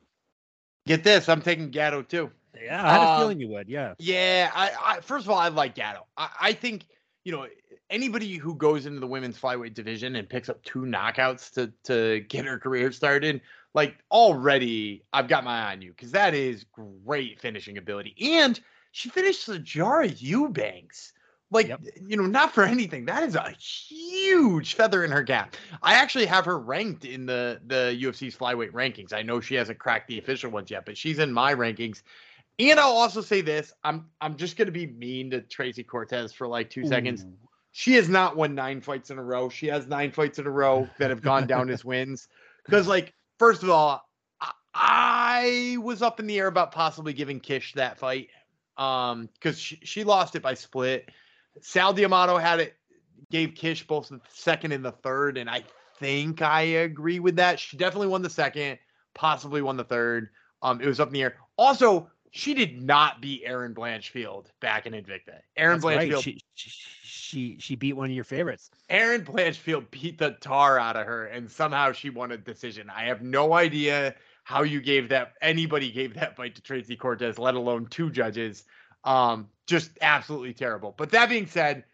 Get this, I'm taking Gatto too. Yeah, I had a um, feeling you would. Yeah. Yeah. I, I first of all, I like Gatto. I, I think you know anybody who goes into the women's flyweight division and picks up two knockouts to to get her career started, like already I've got my eye on you because that is great finishing ability. And she finished Sijara Eubanks. Like, yep. you know, not for anything. That is a huge feather in her cap. I actually have her ranked in the the UFC's flyweight rankings. I know she hasn't cracked the official ones yet, but she's in my rankings. And I'll also say this: I'm I'm just gonna be mean to Tracy Cortez for like two Ooh. seconds. She has not won nine fights in a row. She has nine fights in a row that have gone down as wins. Because, like, first of all, I, I was up in the air about possibly giving Kish that fight. Um, because she, she lost it by split Sal D'Amato had it, gave Kish both the second and the third, and I think I agree with that. She definitely won the second, possibly won the third. Um, it was up in the air. Also, she did not beat Erin Blanchfield back in Invicta. Erin That's Blanchfield. Right. She, she she beat one of your favorites. Erin Blanchfield beat the tar out of her, and somehow she won a decision. I have no idea how you gave that anybody gave that fight to Tracy Cortez, let alone two judges. Um, just absolutely terrible. But that being said,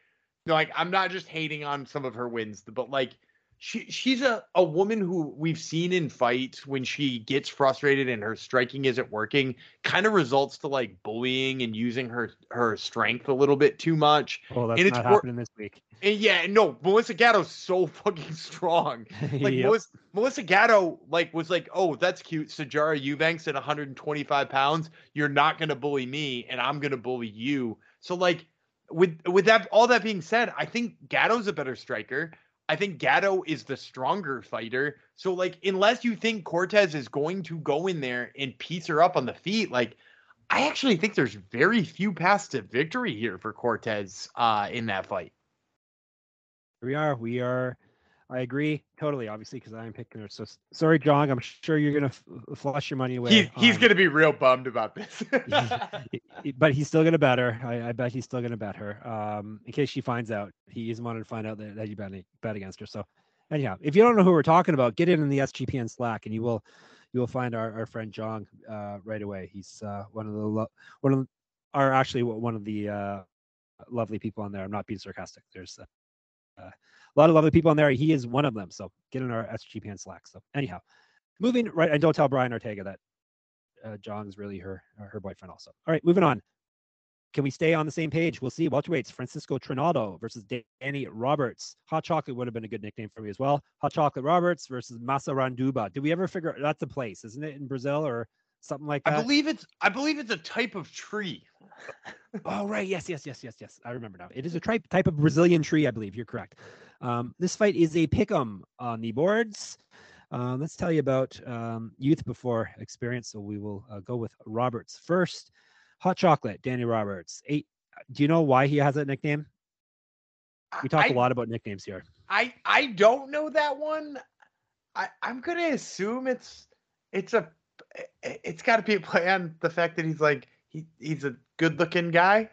like I'm not just hating on some of her wins, but like she she's a, a woman who we've seen in fights when she gets frustrated and her striking isn't working, kind of results to like bullying and using her her strength a little bit too much. Oh, that's and it's not happening this week. And yeah, no, Melissa Gatto's so fucking strong. Like yep. Melissa, Melissa Gatto, like was like, oh, that's cute. Sijara Eubanks at 125 pounds. You're not gonna bully me, and I'm gonna bully you. So like, with with that all that being said, I think Gatto's a better striker. I think Gatto is the stronger fighter. So like unless you think Cortez is going to go in there and piece her up on the feet, like I actually think there's very few paths to victory here for Cortez uh, in that fight. We are. We are I agree totally, obviously, because I'm picking her. So sorry, John. I'm sure you're gonna f- flush your money away. He, he's gonna be real bummed about this. but he's still gonna bet her. I, I, bet he's still gonna bet her. Um, in case she finds out, he is wanted to find out that, that you bet bet against her. So anyhow, if you don't know who we're talking about, get in in the SGPN Slack, and you will you will find our, our friend John uh, right away. He's uh, one of the lo- one of the, are actually one of the uh, lovely people on there. I'm not being sarcastic. There's uh, a lot of lovely people in there. He is one of them. So get in our SGPN Slack. So anyhow, moving right, and don't tell Brian Ortega that uh, John's really her uh, her boyfriend also. All right, moving on. Can we stay on the same page? We'll see. Welterweights, Francisco Trinaldo versus Danny Roberts. Hot Chocolate would have been a good nickname for me as well. Hot Chocolate Roberts versus Massaranduba. Did we ever figure that's a place, isn't it, in Brazil or something like that? I believe it's I believe it's a type of tree. oh right, yes, yes, yes, yes, yes. I remember now. It is a type type of Brazilian tree, I believe. You're correct. Um, this fight is a pick'em on the boards. Uh, let's tell you about um, youth before experience. So we will uh, go with Roberts first. Hot chocolate, Danny Roberts. Eight. Do you know why he has that nickname? We talk I, a lot about nicknames here. I I don't know that one. I I'm gonna assume it's it's a it's got to be a play on the fact that he's like he, he's a good looking guy.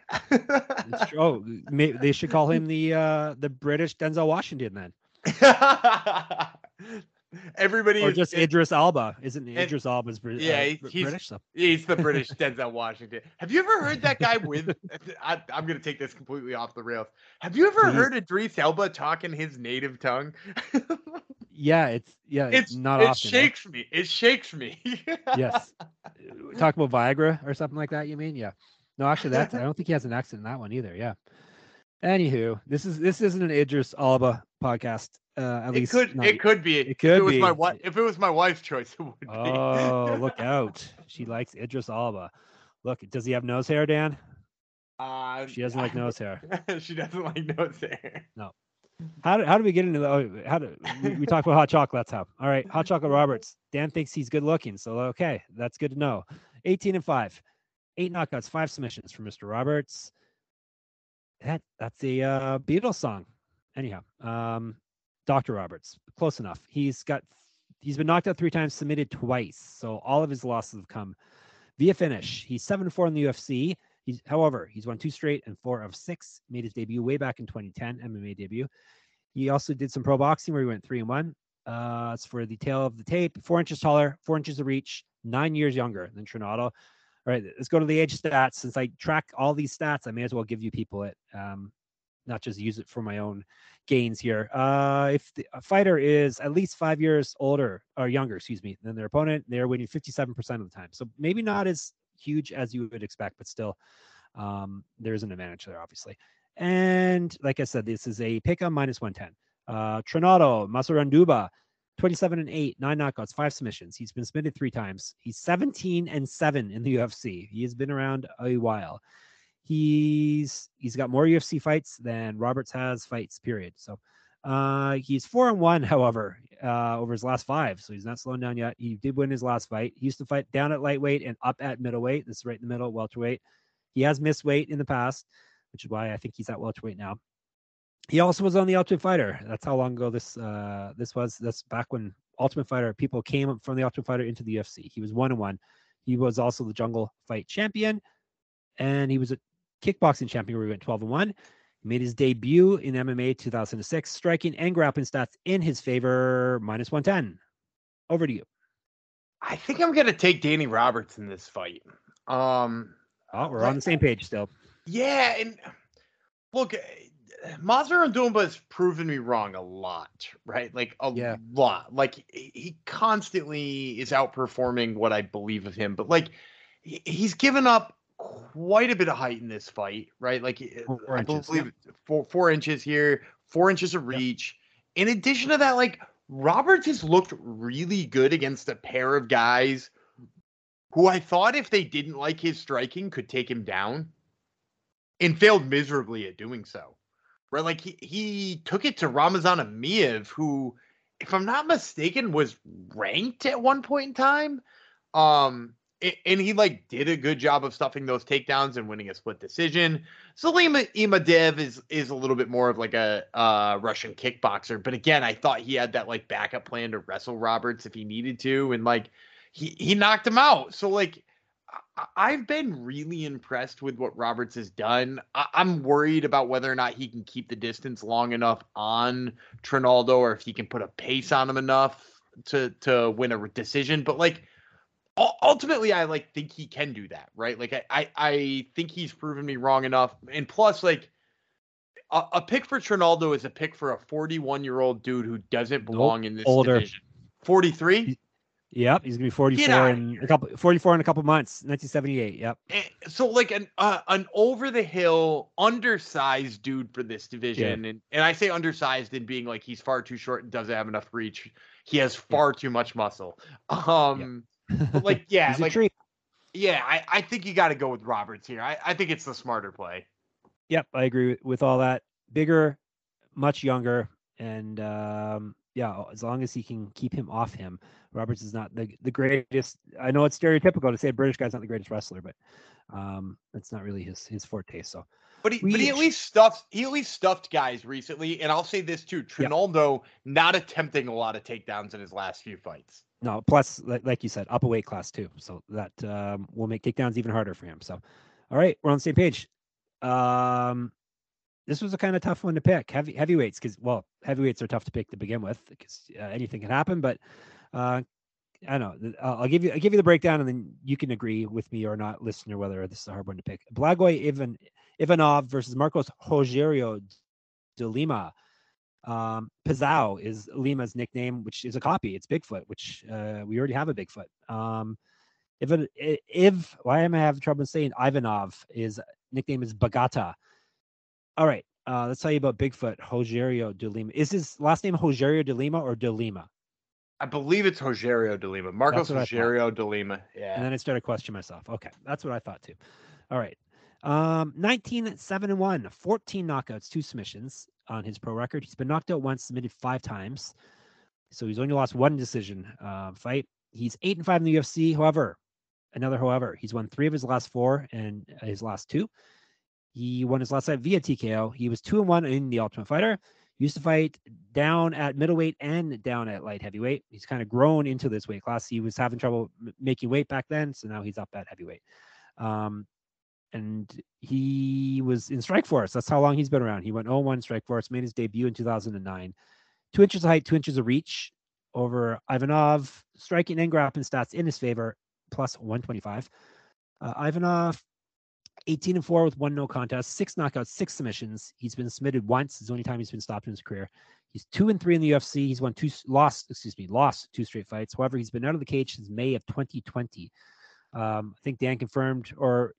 Oh, may, they should call him the uh, the British Denzel Washington then. Everybody or is, just Idris Elba, isn't Idris Elba's uh, yeah, he's, British? So. He's the British Denzel Washington. Have you ever heard that guy with? I, am going to take this completely off the rails. Have you ever Please. heard Idris Elba talking his native tongue? yeah, it's yeah, it's, not it often. It shakes me. It shakes me. yes. Talk about Viagra or something like that. You mean? Yeah. No, actually, that's I don't think he has an accent in that one either. Yeah. Anywho, this is this isn't an Idris Elba podcast. Uh, at it least could not, it could be. It could if it was be. my wife. If it was my wife's choice, it would be. Oh, look out! She likes Idris Elba. Look, does he have nose hair, Dan? Uh, She doesn't like nose hair. she doesn't like nose hair. No. How do, how do we get into the, oh, how do we, we talk about hot chocolate? That's how. All right, hot chocolate Roberts. Dan thinks he's good looking, so okay, that's good to know. 18 and five, eight knockouts, five submissions for Mr. Roberts. That that's a uh, Beatles song. Anyhow, um, Dr. Roberts, close enough. He's got he's been knocked out three times, submitted twice, so all of his losses have come via finish. He's seven four in the UFC. He's, however, he's won two straight and four of six. Made his debut way back in 2010, MMA debut. He also did some pro boxing where he went three and one. Uh, it's for the tail of the tape. Four inches taller, four inches of reach, nine years younger than Trinaldo. All right, let's go to the age stats. Since I track all these stats, I may as well give you people it, um, not just use it for my own gains here. Uh, if the fighter is at least five years older or younger, excuse me, than their opponent, they're winning 57% of the time. So maybe not as huge as you would expect, but still, um, there's an advantage there, obviously. And like I said, this is a pick on minus 110. Uh, Trinaldo, Massaranduba, 27 and 8, nine knockouts, five submissions. He's been submitted three times. He's 17 and 7 in the UFC. He has been around a while. He's he's got more UFC fights than Roberts has fights, period. So uh he's four and one, however, uh over his last five. So he's not slowing down yet. He did win his last fight. He used to fight down at lightweight and up at middleweight. This is right in the middle, welterweight. He has missed weight in the past, which is why I think he's at welterweight now. He also was on the Ultimate Fighter. That's how long ago this uh this was. That's back when Ultimate Fighter people came from the Ultimate Fighter into the UFC. He was one and one. He was also the Jungle Fight champion, and he was a kickboxing champion where he went 12 and 1. He made his debut in MMA 2006, striking and grappling stats in his favor, minus 110. Over to you. I think I'm gonna take Danny Roberts in this fight. Um, Oh, we're on the same page still. yeah, and look, Massaranduba has proven me wrong a lot, right? Like a Yeah. lot. Like he constantly is outperforming what I believe of him, but like he's given up quite a bit of height in this fight, right? Like eh, Four I inches, believe it's four four inches here, four inches of reach. In addition to that, like Roberts has looked really good against a pair of guys who I thought if they didn't like his striking could take him down and failed miserably at doing so. Right? Like he, he took it to Ramazan Emeev, who, if I'm not mistaken, was ranked at one point in time. Um and he like did a good job of stuffing those takedowns and winning a split decision. Zelim Imadaev is is a little bit more of like a uh, Russian kickboxer, but again, I thought he had that like backup plan to wrestle Roberts if he needed to, and like he he knocked him out. So like I've been really impressed with what Roberts has done. I- I'm worried about whether or not he can keep the distance long enough on Trinaldo, or if he can put a pace on him enough to to win a decision. But like ultimately, I like think he can do that, right? Like I I, I think he's proven me wrong enough, and plus like. A, a pick for Trinaldo is a pick for a 41 year old dude who doesn't belong in this older. division. 43? Yep, he's gonna be 44 in a couple 44 in a couple months, 1978. Yep. Eh, so like an uh, an over the hill undersized dude for this division and and I say undersized in being like he's far too short and doesn't have enough reach. He has far too much muscle. Um but like yeah, He's a like yeah, I I think you got to go with Roberts here. I I think it's the smarter play. Yep, I agree with, with all that. Bigger, much younger, and um, yeah, as long as he can keep him off him, Roberts is not the the greatest. I know it's stereotypical to say a British guy's not the greatest wrestler, but um, that's not really his his forte. So But he, but he at least stuffed he at least stuffed guys recently, and I'll say this too: Trinaldo not attempting a lot of takedowns in his last few fights. no, plus like, like you said, up a weight class too, so that um, will make takedowns even harder for him. So, all right, we're on the same page. Um, this was a kind of tough one to pick. Heavy heavyweights, because well, heavyweights are tough to pick to begin with, because uh, anything can happen. But uh, I don't know. I'll give you I'll give you the breakdown, and then you can agree with me or not, listener, whether this is a hard one to pick. Blagoy Ivan Ivanov versus Marcos Rogerio de Lima. Um, is Lima's nickname, which is a copy. It's Bigfoot, which uh, we already have a Bigfoot. Um, Ivan, I- Iv, why am I having trouble saying Ivanov? Is nickname is Bagata. All right, uh, let's tell you about Bigfoot, Rogerio de Lima. Is his last name Rogerio de Lima or de Lima? I believe it's Rogerio de Lima. Marcos Rogerio de Lima. Yeah. And then I started questioning myself. Okay, that's what I thought too. All right. Um, 19 7 and 1, 14 knockouts, two submissions on his pro record. He's been knocked out once, submitted five times. So he's only lost one decision uh, fight. He's 8 and 5 in the UFC. However, another however, he's won three of his last four and his last two. He won his last fight via TKO. He was 2 and 1 in the Ultimate Fighter. He used to fight down at middleweight and down at light heavyweight. He's kind of grown into this weight class. He was having trouble m- making weight back then, so now he's up at heavyweight. Um, and he was in Strikeforce. That's how long he's been around. He went 0-1 Strikeforce, made his debut in 2009. Two inches of height, two inches of reach over Ivanov. Striking and grappling stats in his favor, plus 125. Uh, Ivanov, 18 and 4 with one no contest, six knockouts, six submissions. He's been submitted once. It's the only time he's been stopped in his career. He's two and three in the UFC. He's won two, lost, excuse me, lost two straight fights. However, he's been out of the cage since May of 2020. Um, I think Dan confirmed, or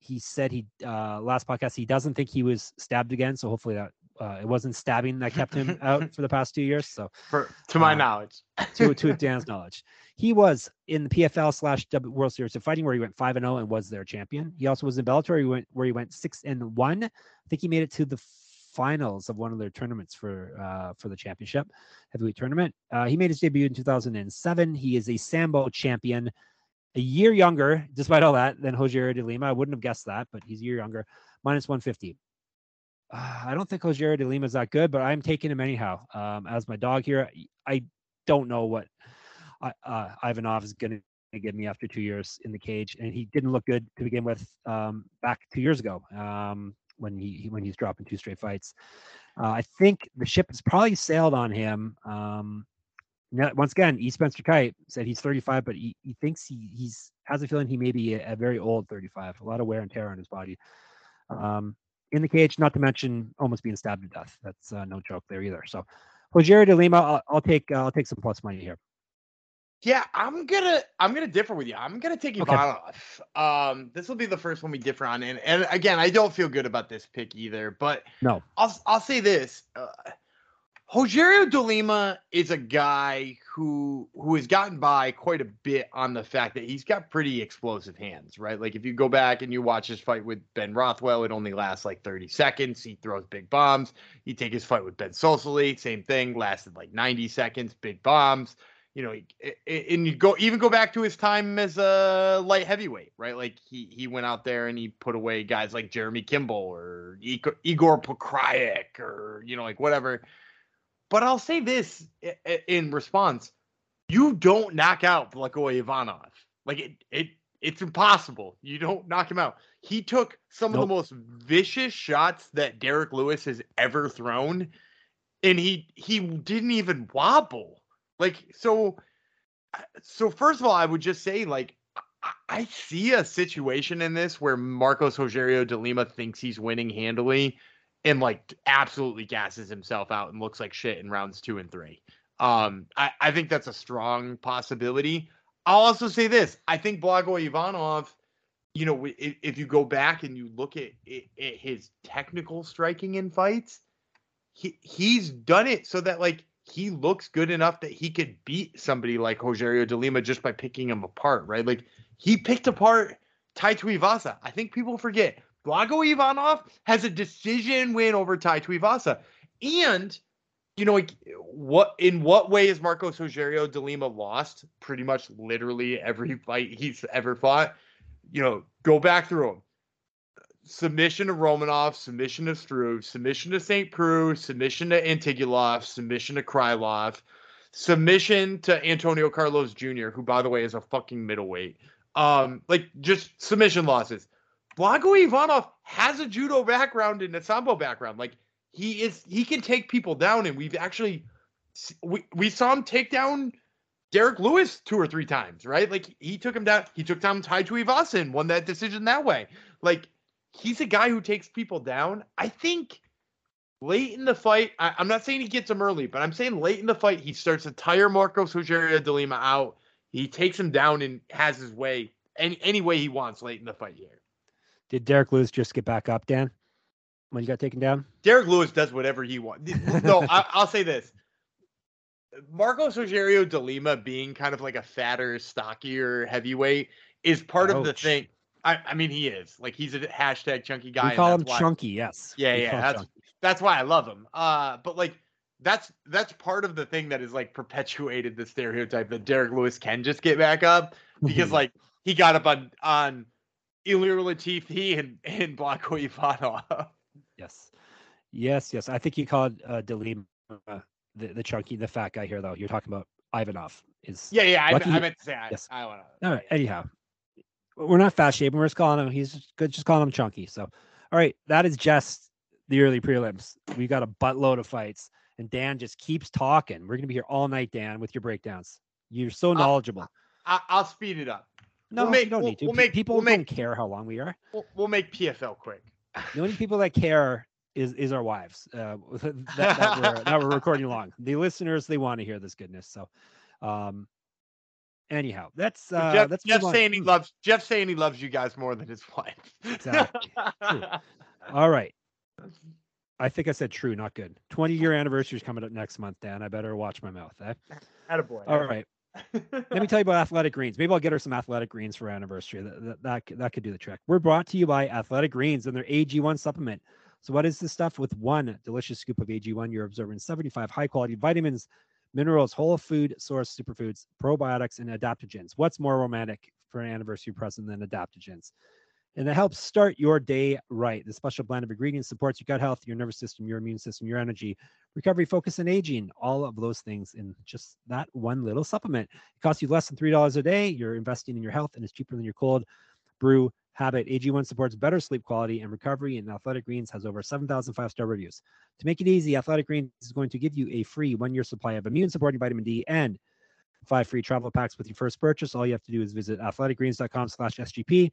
he said he uh, last podcast he doesn't think he was stabbed again. So hopefully that uh, it wasn't stabbing that kept him out for the past two years. So, for, to my uh, knowledge, to to Dan's knowledge, he was in the PFL slash World Series of Fighting where he went five and zero and was their champion. He also was in Bellator he went, where he went six and one. I think he made it to the finals of one of their tournaments for uh, for the championship heavyweight tournament. Uh, he made his debut in 2007. He is a Sambo champion a year younger, despite all that, than Rogerio de Lima. I wouldn't have guessed that, but he's a year younger, minus 150. Uh, I don't think Rogerio de Lima is that good, but I'm taking him anyhow. Um, as my dog here, I don't know what uh, Ivanov is going to give me after two years in the cage, and he didn't look good to begin with um, back two years ago um, when he when he's dropping two straight fights. Uh, I think the ship has probably sailed on him. Um, now, once again, E. Spencer Kyte said he's 35, but he, he thinks he he's has a feeling he may be a, a, very old 35. A lot of wear and tear on his body. Um, in the cage, not to mention almost being stabbed to death. That's uh, no joke there either. So, Rogerio de Lima, I'll, I'll take uh, I'll take some plus money here. Yeah, I'm gonna I'm gonna differ with you. I'm gonna take Ivanov. Okay. Um, this will be the first one we differ on, and and again, I don't feel good about this pick either. But no, I'll I'll say this. Uh, Rogerio de Lima is a guy who who has gotten by quite a bit on the fact that he's got pretty explosive hands, right? Like if you go back and you watch his fight with Ben Rothwell, it only lasts like 30 seconds. He throws big bombs. You take his fight with Ben Sosoli, same thing, lasted like 90 seconds, big bombs. You know, and you go even go back to his time as a light heavyweight, right? Like he he went out there and he put away guys like Jeremy Kimball or Igor Pokrajac or you know like whatever but I'll say this in response: you don't knock out Blago Ivanov. Like it, it, it's impossible. You don't knock him out. He took some nope. of the most vicious shots that Derrick Lewis has ever thrown, and he he didn't even wobble. Like so. Uh, so first of all, I would just say like I see a situation in this where Marcos Rogerio de Lima thinks he's winning handily and like absolutely gasses himself out and looks like shit in rounds two and three. Um, I, I think that's a strong possibility. I'll also say this: I think Blago Ivanov, you know, if, if you go back and you look at, at his technical striking in fights, he he's done it so that like he looks good enough that he could beat somebody like Rogerio de Lima just by picking him apart, right? Like he picked apart Tai Tuivasa. I think people forget Blago Ivanov has a decision win over Tai Tuivasa. And, you know, like what in what way is Marcos Rogerio de Lima lost? Pretty much literally every fight he's ever fought. You know, go back through them. Submission to Romanov, submission to Struve, submission to St. Preux, submission to Antigulov, submission to Krylov, submission to Antonio Carlos Jr., who, by the way, is a fucking middleweight. Um, like just submission losses. Blago Ivanov has a judo background and a sambo background. Like he is, he can take people down, and we've actually we we saw him take down Derrick Lewis two or three times, right? Like he took him down. He took down Tai Tuivasa and won that decision that way. Like he's a guy who takes people down. I think late in the fight, I, am not saying he gets him early, but I'm saying late in the fight, he starts to tire Marcos Rogerio de Lima out. He takes him down and has his way any any way he wants late in the fight here. Did Derrick Lewis just get back up, Dan? When you got taken down? Derrick Lewis does whatever he wants. No, I, will say this. Marcos Rogerio de Lima being kind of like a fatter, stockier heavyweight is part of the thing. I, I mean, he is like he's a hashtag chunky guy. we call him why- chunky. Yes. Yeah, We yeah, that's- chunky. That's why I love him. Uh, but like that's that's part of the thing that is like perpetuated the stereotype that Derrick Lewis can just get back up because like he got up on on Ilir Latifi and and Blago Ivanov. yes, yes, yes. I think you called uh, Delima uh, the the chunky, the fat guy here though. You're talking about Ivanov. Is Yeah, yeah. I, Lucky I meant to say I, yes. I want All right. Anyhow, we're not fat shaming. We're just calling him. He's just good. Just calling him chunky. So, all right, that is just the early prelims. We got a buttload of fights, and Dan just keeps talking. We're gonna be here all night, Dan, with your breakdowns. You're so knowledgeable. I, I'll speed it up. No, we'll make- we'll- need to. we'll make- people we'll don't make- care how long we are. We'll, we'll make PFL quick. The only people that care is is our wives. Uh, that, that, we're, that we're recording long. The listeners they want to hear this goodness. So, um, anyhow, that's uh, Jeff, that's Jeff saying he loves Jeff saying he loves you guys more than his wife. Exactly. True. All right. I think I said true, not good. 20 year anniversary is coming up next month, Dan. I better watch my mouth. Eh? Attaboy. All right. Let me tell you about Athletic Greens. Maybe I'll get her some Athletic Greens for anniversary. That, that, that, that could do the trick. We're brought to you by Athletic Greens and their AG1 supplement. So, what is this stuff? With one delicious scoop of AG1, you're absorbing 75 high quality vitamins, minerals, whole food source superfoods, probiotics, and adaptogens. What's more romantic for an anniversary present than adaptogens? And it helps start your day right. The special blend of ingredients supports your gut health, your nervous system, your immune system, your energy, recovery, focus, and aging. All of those things in just that one little supplement. It costs you less than $3 a day. You're investing in your health and it's cheaper than your cold brew habit. AG1 supports better sleep quality and recovery, and Athletic Greens has over 7,000 five star reviews. To make it easy, Athletic Greens is going to give you a free one year supply of immune supporting vitamin D and five free travel packs with your first purchase. All you have to do is visit athleticgreens.com slash SGP.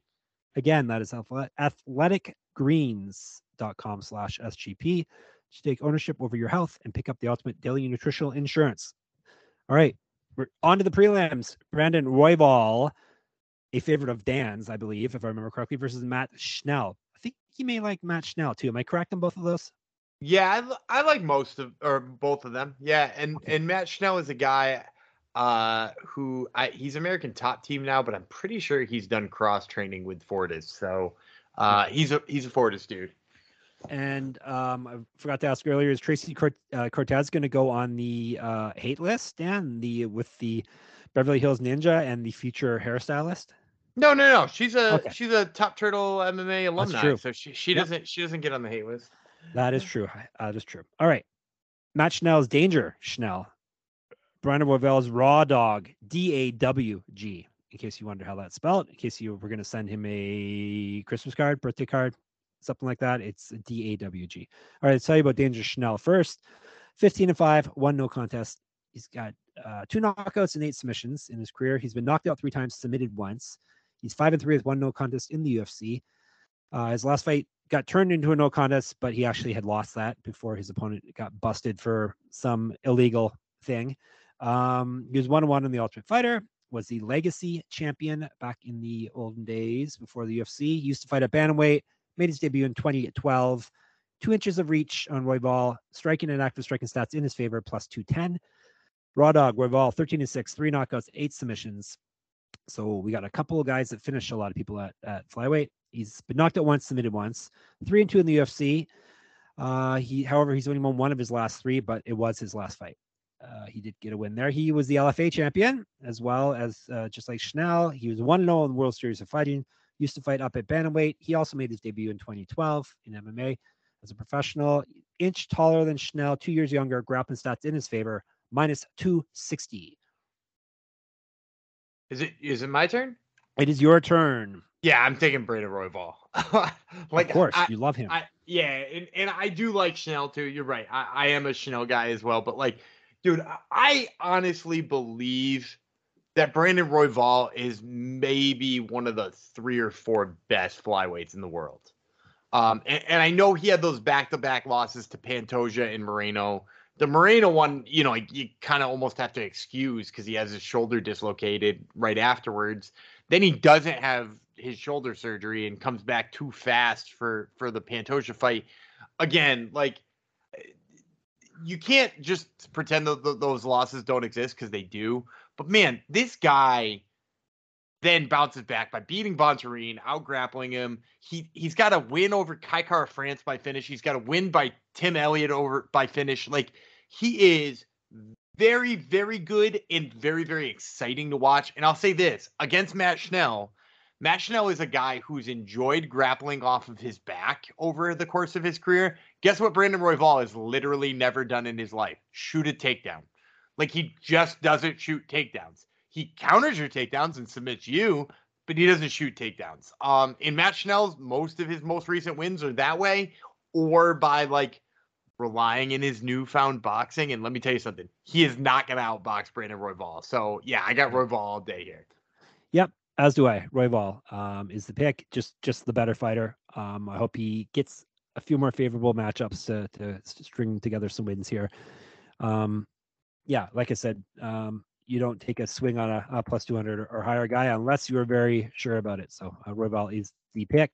Again, that is athle- athleticgreens.com slash SGP to take ownership over your health and pick up the ultimate daily nutritional insurance. All right, we're on to the prelims. Brandon Royval, a favorite of Dan's, I believe, if I remember correctly, versus Matt Schnell. I think he may like Matt Schnell too. Am I correct on both of those? Yeah, I, I like most of or both of them. Yeah, and Okay. and Matt Schnell is a guy uh who I he's American top team now, but I'm pretty sure he's done cross training with Fortis. So uh he's a he's a Fortis dude. And um, I forgot to ask earlier: Is Tracy Cort- uh, Cortez going to go on the uh, hate list, Dan? The with the Beverly Hills Ninja and the future hairstylist? No, no, no. She's a Okay. she's a top turtle MMA alumni. So she she Yep. doesn't she doesn't get on the hate list. That is true. That is true. All right. Matt Schnell's Danger Schnell. Brandon Royval's Raw Dog, D A W G, in case you wonder how that's spelled, in case you were going to send him a Christmas card, birthday card, something like that. It's D A W G. All right, let's tell you about Danger Schnell first. 15 and 5, one no contest. He's got uh, two knockouts and eight submissions in his career. He's been knocked out three times, submitted once. He's five and three with one no contest in the UFC. Uh, his last fight got turned into a no contest, but he actually had lost that before his opponent got busted for some illegal thing. Um, he was one on one in the Ultimate Fighter. Was the legacy champion back in the olden days before the UFC. He used to fight at bantamweight. Made his debut in 2012. Two inches of reach on Royval. Striking and active striking stats in his favor, plus 210. Raw Dog, Royval, 13 and 6, three knockouts, eight submissions. So we got a couple of guys that finished a lot of people at, at flyweight. He's been knocked out once, submitted once, three and two in the UFC. Uh, he, however, he's only won one of his last three, but it was his last fight. Uh, he did get a win there. He was the LFA champion as well as uh, just like Schnell. He was one 0 in the World Series of Fighting. Used to fight up at bantamweight. He also made his debut in 2012 in MMA as a professional. Inch taller than Schnell, two years younger. Grappling stats in his favor, minus 260. Is it is it my turn? It is your turn. Yeah, I'm taking Brandon Royval. like of course, I, you love him. I yeah, and, and I do like Schnell too. You're right. I, I am a Schnell guy as well. But like, dude, I- honestly believe that Brandon Royval is maybe one of the three or four best flyweights in the world. Um, and, and I know he had those back-to-back losses to Pantoja and Moreno. The Moreno one, you know, you kind of almost have to excuse because he has his shoulder dislocated right afterwards. Then he doesn't have his shoulder surgery and comes back too fast for for the Pantoja fight. Again, like you can't just pretend that those losses don't exist because they do. But man, this guy then bounces back by beating Bontorin, out grappling him. He he's got a win over Kai Kara-France by finish. He's got a win by Tim Elliott over by finish. Like he is very, very good and very, very exciting to watch. And I'll say this against Matt Schnell. Matt Schnell is a guy who's enjoyed grappling off of his back over the course of his career. Guess what Brandon Royval has literally never done in his life? Shoot a takedown. Like he just doesn't shoot takedowns. He counters your takedowns and submits you, but he doesn't shoot takedowns. Um, in Matt Schnell's, most of his most recent wins are that way, or by like relying in his newfound boxing. And let me tell you something, he is not going to outbox Brandon Royval. So yeah, I got Royval all day here. Yep, as do I. Royval um, is the pick, just just the better fighter. Um, I hope he gets a few more favorable matchups to, to string together some wins here. Um, yeah, like I said, um, you don't take a swing on a, a plus 200 or higher guy unless you are very sure about it. So uh, Royval is the pick.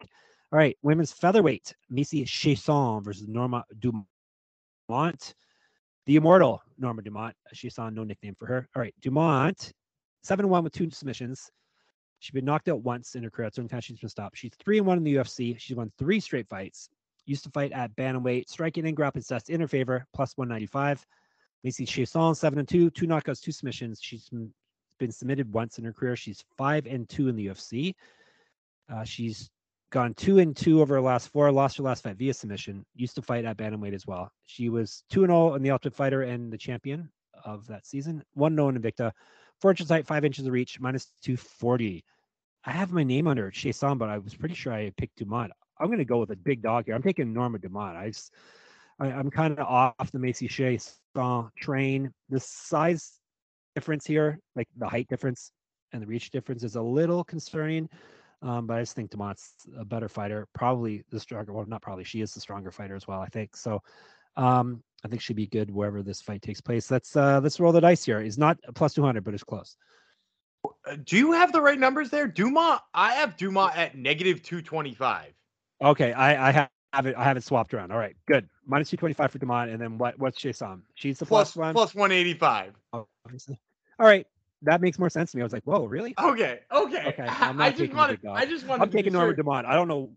All right, women's featherweight, Macy Chiasson versus Norma Dumont. The immortal Norma Dumont. Saw no nickname for her. All right, Dumont, seven and one with two submissions. She's been knocked out once in her career. That's the only time she's been stopped. She's three and one in the UFC. She's won three straight fights. Used to fight at bantamweight, striking and grappling stats in her favor, plus 195. Macy Chiasson, seven and two, two knockouts, two submissions. She's been submitted once in her career. She's five and two in the UFC. Uh, she's gone two and two over her last four, lost her last fight via submission. Used to fight at bantamweight as well. She was two and zero in the Ultimate Fighter and the champion of that season. One no in Invicta. Four inches height, five inches of reach, minus two forty. I have my name under Chiasson, but I was pretty sure I picked Dumont. I'm going to go with a big dog here. I'm taking Norma Dumont. I, just, I am kind of off the Macy Chiasson train. The size difference here, like the height difference and the reach difference, is a little concerning. Um, but I just think Dumont's a better fighter, probably the stronger. Well, not probably. She is the stronger fighter as well. I think so. Um, I think she'd be good wherever this fight takes place. Let's uh, let's roll the dice here. Is not plus two hundred, but it's close. Uh, do you have the right numbers there, Dumont? I have Dumont at negative two twenty five. Okay, I, I have. it. I have it swapped around. All right, good. Minus two twenty five for Dumont, and then what? What's Chiasson? She's the plus, plus one. Plus one eighty five. Oh, obviously. All right, that makes more sense to me. I was like, whoa, really? Okay, okay. Okay. I'm not I just wanted, I just wanted. I'm taking Norma sure. Dumont. I don't know.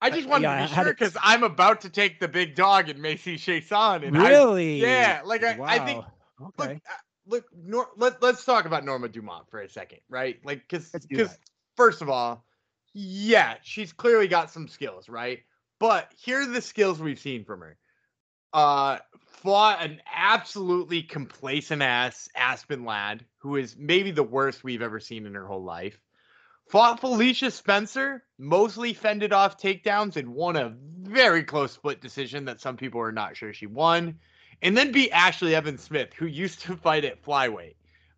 I just wanted yeah, to be sure because to... I'm about to take the big dog and Macy Chiasson. And really? I, yeah, like I, wow. I think. Okay. Look, uh, look Nor, let, let's talk about Norma Dumont for a second, right? Like, because because first of all, yeah, she's clearly got some skills, right? But here are the skills we've seen from her. Uh, fought an absolutely complacent ass Aspen Ladd, who is maybe the worst we've ever seen in her whole life. Fought Felicia Spencer, mostly fended off takedowns and won a very close split decision that some people are not sure she won. And then beat Ashley Evans Smith, who used to fight at flyweight.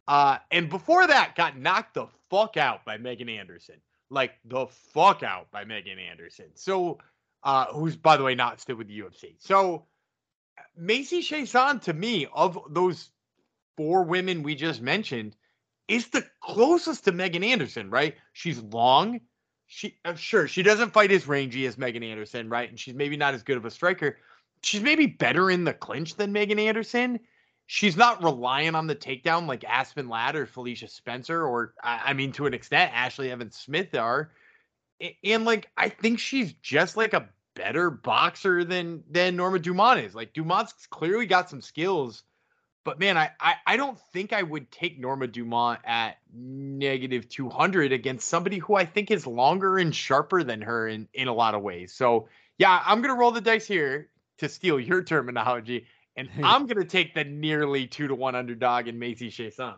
Uh, and before that, got knocked the fuck out by Megan Anderson. Like the fuck out by Megan Anderson. So, uh, who's by the way not still with the UFC. So, Macy Chiasson, to me, of those four women we just mentioned, is the closest to Megan Anderson, right? She's long. She uh, sure she doesn't fight as rangy as Megan Anderson, right? And she's maybe not as good of a striker. She's maybe better in the clinch than Megan Anderson. She's not relying on the takedown like Aspen Ladd or Felicia Spencer, or I mean, to an extent, Ashley Evans Smith are. And like, I think she's just like a better boxer than than Norma Dumont is. Like Dumont's clearly got some skills, but man, I I, I don't think I would take Norma Dumont at negative 200 against somebody who I think is longer and sharper than her in in a lot of ways. So yeah, I'm gonna roll the dice here to steal your terminology, and I'm gonna take the nearly two to one underdog in Macy Chiasson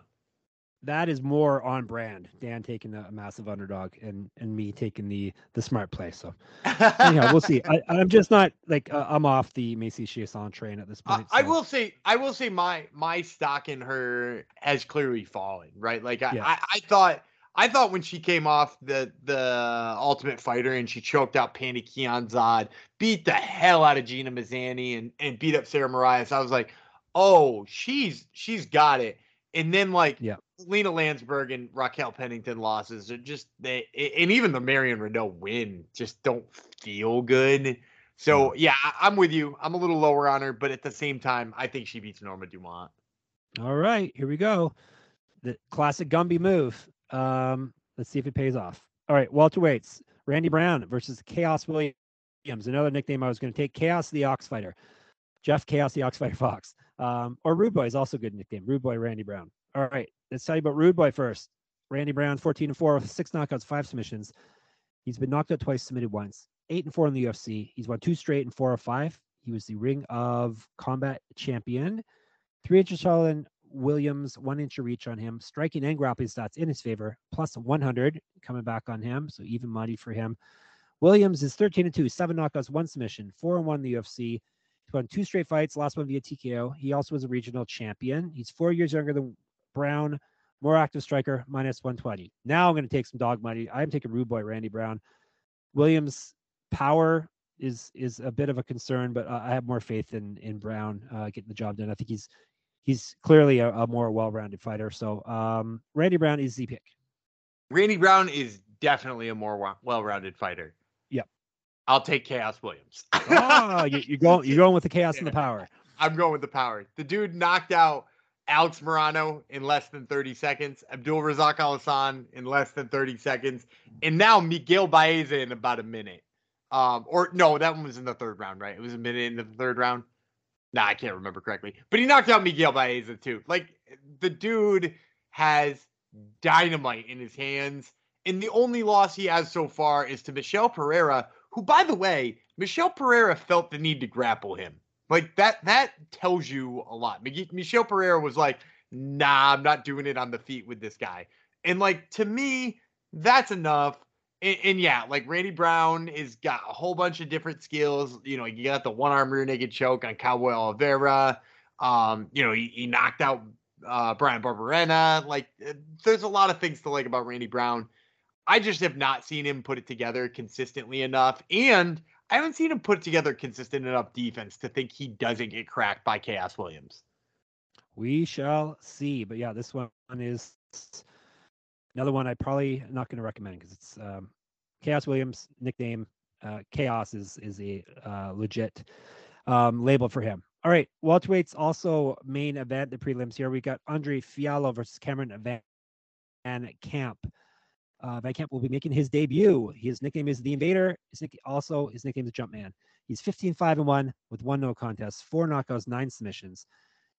that is more on brand. Dan taking the massive underdog and and me taking the the smart play. So anyhow, we'll see. I, am just not like uh, I'm off the Macy Chiasson train at this point. So. I will say I will say my my stock in her has clearly fallen. Right, like I, yeah. I, I thought. I thought when she came off the the uh, Ultimate Fighter and she choked out Pannie Kianzad, beat the hell out of Gina Mazany and, and beat up Sarah Moraes, I was like, oh, she's she's got it. And then like yeah. Lina Lansberg and Raquel Pennington losses are just they and even the Marion Reneau win just don't feel good. So yeah, I, am with you. I'm a little lower on her, but at the same time, I think she beats Norma Dumont. All right, here we go. The classic Gumby move. Um, let's see if it pays off. All right, Walter welterweights. Randy Brown versus Khaos Williams. Another nickname I was going to take. Chaos the Ox Fighter. Jeff Chaos the Ox Fighter Fox. Um, or Rude Boy is also a good nickname. Rude Boy Randy Brown. All right, let's tell you about Rude Boy first. Randy Brown, 14 and 4 with six knockouts, five submissions. He's been knocked out twice, submitted once. Eight and four in the UFC. He's won two straight and four or five. He was the Ring of Combat champion. Three inches taller than Williams, one inch of reach on him. Striking and grappling stats in his favor, plus 100 coming back on him. So even money for him. Williams is 13 and 2, seven knockouts, one submission, four and one in the UFC. He's won two straight fights, last one via TKO. He also was a regional champion. He's four years younger than Brown, more active striker, minus 120. Now I'm going to take some dog money. I'm taking Rude Boy Randy Brown. Williams power is is a bit of a concern, but uh, I have more faith in in Brown uh, getting the job done. I think he's he's clearly a, a more well-rounded fighter. So um, Randy Brown is the pick. Randy Brown is definitely a more well-rounded fighter. Yep. I'll take Khaos Williams. oh, you, are going you're going with the chaos yeah. and the power. I'm going with the power. The dude knocked out Alex Morono in less than 30 seconds, Abdul Razak Alhassan in less than 30 seconds, and now Miguel Baeza in about a minute. Um, or no, that one was in the third round, right? It was a minute into the third round. Nah, I can't remember correctly. But he knocked out Miguel Baeza too. Like the dude has dynamite in his hands. And the only loss he has so far is to Michel Pereira, who, by the way, Michel Pereira felt the need to grapple him. Like that, that tells you a lot. Michel Pereira was like, nah, I'm not doing it on the feet with this guy. And like to me, that's enough and, and, yeah, like Randy Brown has got a whole bunch of different skills. You know, you got the one arm rear naked choke on Cowboy Oliveira. Um, you know, he, he knocked out uh, Bryan Barberena. Like, eh, there's a lot of things to like about Randy Brown. I just have not seen him put it together consistently enough. And I haven't seen him put together consistent enough defense to think he doesn't get cracked by Khaos Williams. We shall see. But yeah, this one is Another one I probably not going to recommend because it's um, Khaos Williams nickname. Uh, Chaos is is a uh, legit um, label for him. All right, welterweights also main event the prelims here. We got Andre Fialho versus Cameron Van, Camp. Uh, Van Camp will be making his debut. His nickname is the Invader. His nick- also his nickname is Jumpman. He's 15 5 and 1 with one no contest, four knockouts, nine submissions.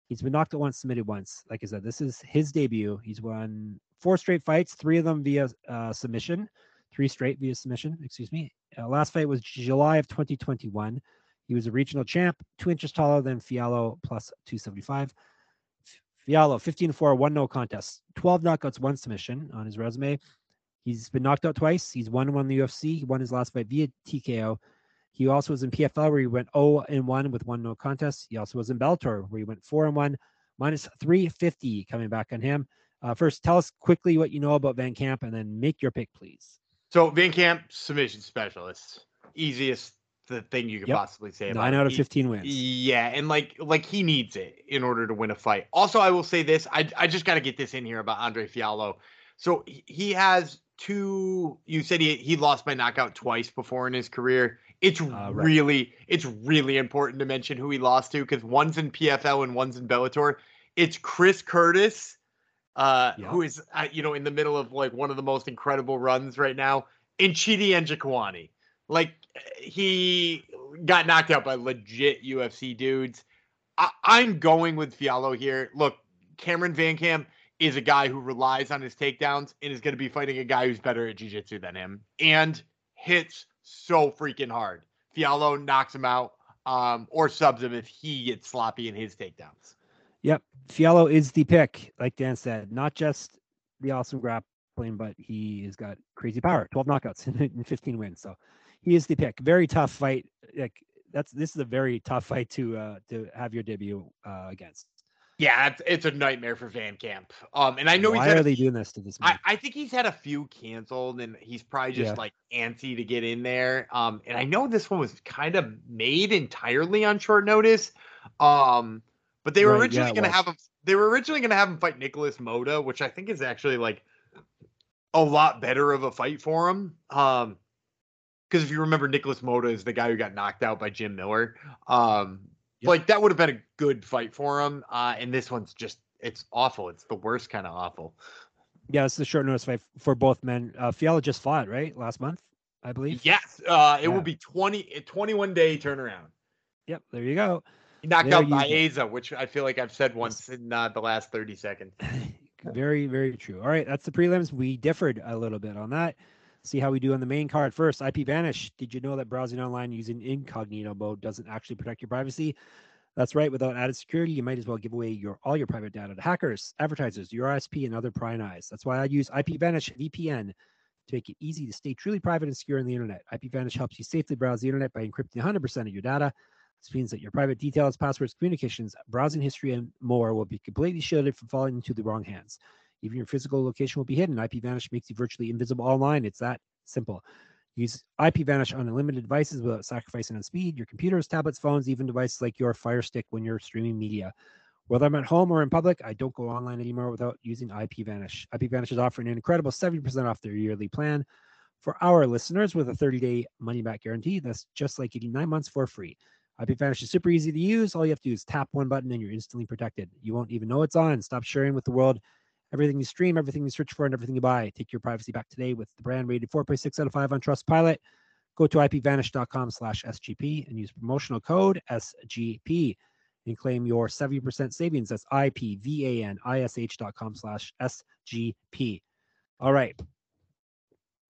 He's been knocked out once, submitted once. Like I said, this is his debut. He's won four straight fights, three of them via uh, submission, three straight via submission. Excuse me. Uh, last fight was July of 2021. He was a regional champ, two inches taller than Fialho, plus 275. Fialho, 15 4, one no contest, 12 knockouts, one submission on his resume. He's been knocked out twice. He's won one in the UFC. He won his last fight via TKO. He also was in PFL where he went 0 and 1 with one no contest. He also was in Bellator where he went 4 and 1, minus 350 coming back on him. Uh, first, tell us quickly what you know about Van Camp and then make your pick, please. So, Van Camp, submission specialist. Easiest the thing you could yep. possibly say about nine out of 15 wins. Yeah, and like like he needs it in order to win a fight. Also, I will say this: I I just got to get this in here about Andre Fialho So he has two. You said he he lost by knockout twice before in his career. It's uh, right. really it's really important to mention who he lost to because one's in PFL and one's in Bellator. It's Chris Curtis, uh, who is uh, you know in the middle of like one of the most incredible runs right now, in Chidi Njokuani. Like he got knocked out by legit UFC dudes. I, I'm going with Fialho here. Look, Cameron Van Camp is a guy who relies on his takedowns and is going to be fighting a guy who's better at jiu-jitsu than him and hits so freaking hard. Fialho knocks him out um, or subs him if he gets sloppy in his takedowns. Yep. Fialho is the pick, like Dan said, not just the awesome grappling, but he has got crazy power 12 knockouts and 15 wins. So he is the pick. Very tough fight. Like that's this is a very tough fight to uh to have your debut uh against. Yeah, it's, it's a nightmare for Van Camp. Um, and I know why he's are a, they doing this to this? I, I think he's had a few canceled, and he's probably just yeah. like antsy to get in there. Um, and I know this one was kind of made entirely on short notice. Um, but they were right, originally yeah, going to have him. They were originally going to have him fight Nicholas Motta, which I think is actually like a lot better of a fight for him. Um, because if you remember, Nicholas Motta is the guy who got knocked out by Jim Miller. Um, Yep. like that would have been a good fight for him. Uh, and this one's just it's awful. It's the worst kind of awful. Yeah, it's a short notice fight for both men. Uh, Fialho just fought right last month, I believe. Yes, uh, it Yeah. will be 20 21 day turnaround. Yep, there you go. He knocked There out. Baeza, which I feel like I've said once in uh, the last 30 seconds. very, very true. All right, that's the prelims. We differed a little bit on that. See how we do on the main card first. IP Vanish. Did you know that browsing online using incognito mode doesn't actually protect your privacy? That's right. Without added security, you might as well give away your all your private data to hackers, advertisers, your ISP, and other prying eyes. That's why I use IP Vanish VPN to make it easy to stay truly private and secure on the internet. IP Vanish helps you safely browse the internet by encrypting 100% of your data. This means that your private details, passwords, communications, browsing history, and more will be completely shielded from falling into the wrong hands. Even your physical location will be hidden. IP Vanish makes you virtually invisible online. It's that simple. Use IP Vanish on unlimited devices without sacrificing on speed. Your computers, tablets, phones, even devices like your Fire Stick when you're streaming media. Whether I'm at home or in public, I don't go online anymore without using IP Vanish. IP Vanish is offering an incredible 70% off their yearly plan for our listeners with a 30 day money back guarantee. That's just like getting nine months for free. IP Vanish is super easy to use. All you have to do is tap one button and you're instantly protected. You won't even know it's on. Stop sharing with the world everything you stream, everything you search for, and everything you buy. Take your privacy back today with the brand rated 4.6 out of 5 on Trustpilot. Go to ipvanish.com slash SGP and use promotional code SGP and claim your 70% savings. That's ipvanish.com slash SGP. All right.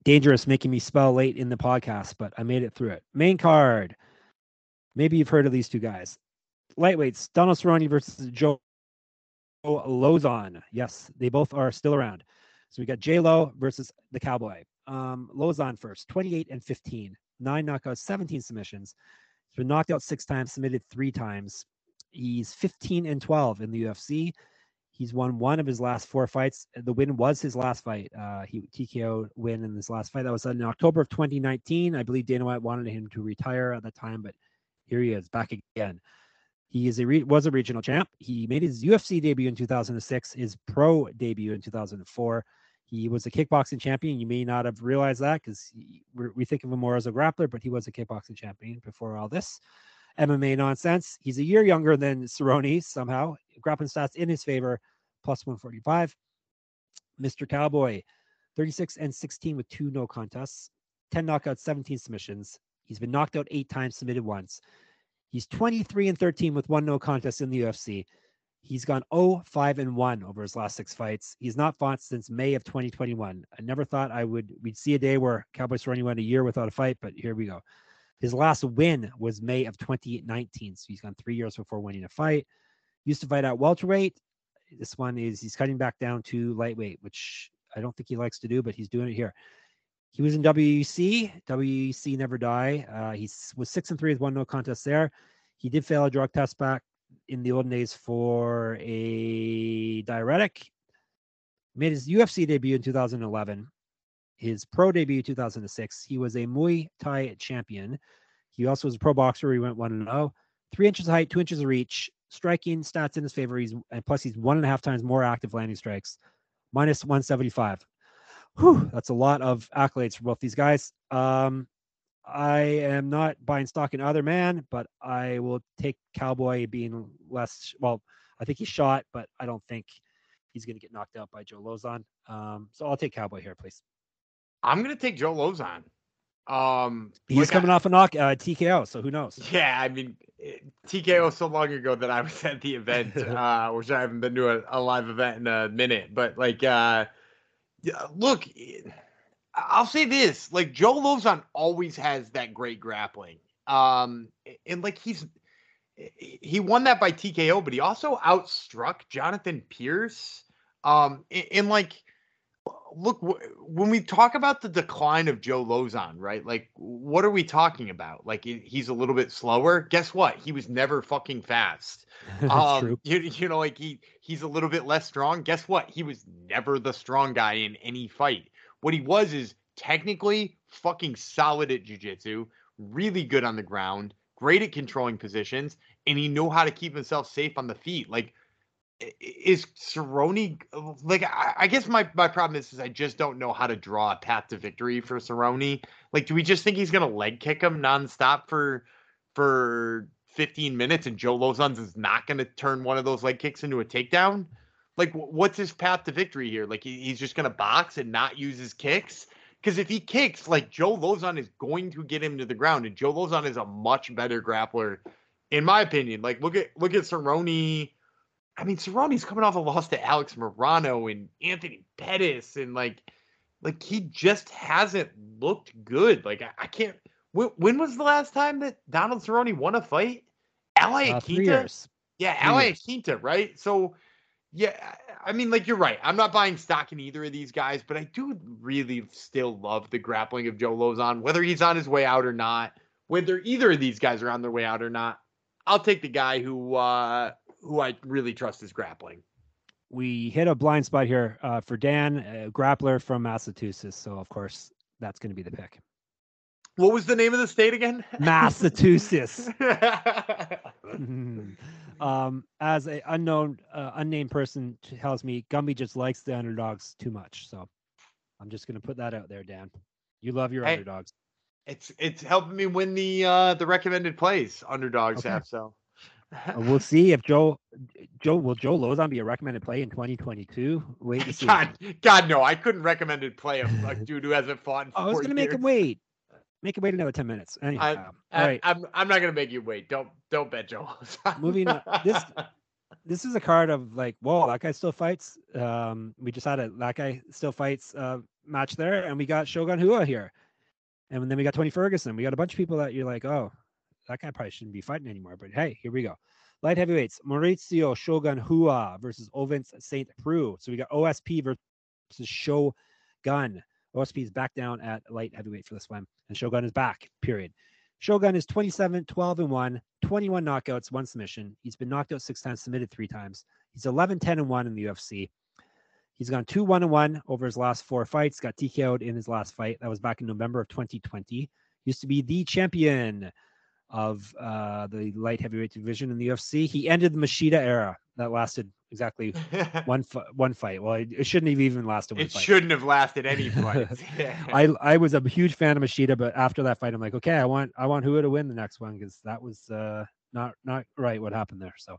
Dangerous making me spell late in the podcast, but I made it through it. Main card. Maybe you've heard of these two guys. Lightweights, Donald Cerrone versus Joe Lauzon. Yes, they both are still around. So we got J Lo versus the Cowboy. Um, Lauzon first, 28 and 15, nine knockouts, 17 submissions. He's been knocked out six times, submitted three times. He's 15 and 12 in the UFC. He's won one of his last four fights. The win was his last fight. Uh, he TKO win in this last fight. That was in October of 2019. I believe Dana White wanted him to retire at that time, but here he is back again. He is a re- was a regional champ. He made his UFC debut in 2006, his pro debut in 2004. He was a kickboxing champion. You may not have realized that because we think of him more as a grappler, but he was a kickboxing champion before all this MMA nonsense. He's a year younger than Cerrone somehow. Grappling stats in his favor, plus 145. Mr. Cowboy, 36 and 16 with two no contests, 10 knockouts, 17 submissions. He's been knocked out eight times, submitted once. He's 23 and 13 with one no contest in the UFC. He's gone 0, 5 and 1 over his last six fights. He's not fought since May of 2021. I never thought I would we'd see a day where Cowboy Cerrone went a year without a fight, but here we go. His last win was May of 2019. So he's gone three years before winning a fight. Used to fight at welterweight. This one is he's cutting back down to lightweight, which I don't think he likes to do, but he's doing it here. He was in WEC. WEC never die. Uh, he was six and three with one no contest there. He did fail a drug test back in the olden days for a diuretic. Made his UFC debut in 2011. His pro debut 2006. He was a Muay Thai champion. He also was a pro boxer. He went one and zero. Three inches height, two inches of reach. Striking stats in his favor. He's and plus he's one and a half times more active landing strikes. Minus 175. Whew, that's a lot of accolades for both these guys. Um, I am not buying stock in either man, but I will take Cowboy being less. Well, I think he's shot, but I don't think he's going to get knocked out by Joe Lauzon. Um, so I'll take Cowboy here, please. I'm gonna take Joe Lauzon. Um, He's like I- coming off a knock uh, TKO, so who knows? Yeah, I mean, TKO so long ago that I was at the event, uh, which I haven't been to a, a live event in a minute. But like, uh, look, I'll say this: like Joe Lauzon always has that great grappling, um, and like he's he won that by TKO, but he also outstruck Jonathan Pearce, um, and, and like look when we talk about the decline of Joe Lauzon, right? Like, what are we talking about? Like, he's a little bit slower. Guess what? He was never fucking fast. Um, true. You, you know, like he he's a little bit less strong. Guess what? He was never the strong guy in any fight. What he was is technically fucking solid at jujitsu, really good on the ground, great at controlling positions, and he knew how to keep himself safe on the feet. Like is Cerrone uh, like I, I, guess my my problem is, is I just don't know how to draw a path to victory for Cerrone. Like, do we just think he's gonna leg kick him nonstop for for 15 minutes and Joe Lauzon's is not gonna turn one of those leg kicks into a takedown? Like, what's his path to victory here? Like, he, he's just gonna box and not use his kicks? Because if he kicks, like Joe Lauzon is going to get him to the ground, and Joe Lauzon is a much better grappler, in my opinion. Like, look at look at Cerrone I mean, Cerrone's coming off a loss to Alex Morono and Anthony Pettis, and like, like he just hasn't looked good. Like I, I can't. When, when, was the last time that Donald Cerrone won a fight? Ally uh, Quinta? Yeah, Al Iaquinta, right? So, yeah, I mean, like you're right. I'm not buying stock in either of these guys, but I do really still love the grappling of Joe Lauzon, whether he's on his way out or not. Whether either of these guys are on their way out or not, I'll take the guy who uh, who I really trust is grappling. We hit a blind spot here uh, for Dan, a grappler from Massachusetts. So, of course, that's going to be the pick. What was the name of the state again? Massachusetts. um, as an unknown, uh, unnamed person tells me, Gumby just likes the underdogs too much. So, I'm just going to put that out there, Dan. You love your hey, underdogs. It's it's helping me win the uh the recommended plays underdogs okay. have so we'll see if Joe Joe will Joe Lauzon be a recommended play in 2022. Wait to see. God, God, no, I couldn't recommend it play a, a dude who hasn't fought. I was going to make him wait. Make him wait another 10 minutes. Anyhow, I, all I, right. I'm I'm not going to make you wait. Don't don't bet Joe. Moving on. This this is a card of like, whoa, that guy still fights. Um, we just had a that guy still fights uh, match there, and we got Shogun Rua here, and then we got Tony Ferguson. We got a bunch of people that you're like, oh, that guy probably shouldn't be fighting anymore. But hey, here we go. Light heavyweights, Mauricio Shogun Rua versus Ovince St. Preux. So we got OSP versus Shogun. OSP is back down at light heavyweight for this one, and Shogun is back, period. Shogun is 27, 12, and 1, 21 knockouts, one submission. He's been knocked out six times, submitted three times. He's 11, 10, and 1 in the UFC. He's gone 2 1 and 1 over his last four fights, got TKO'd in his last fight. That was back in November of 2020. Used to be the champion of uh, the light heavyweight division in the UFC. He ended the Machida era that lasted exactly one one fight. Well, it, it, shouldn't have even lasted. it fight. shouldn't have lasted any fight. I I was a huge fan of Machida, but after that fight, I'm like, okay, I want I want Rua to win the next one because that was uh, not not right what happened there. So.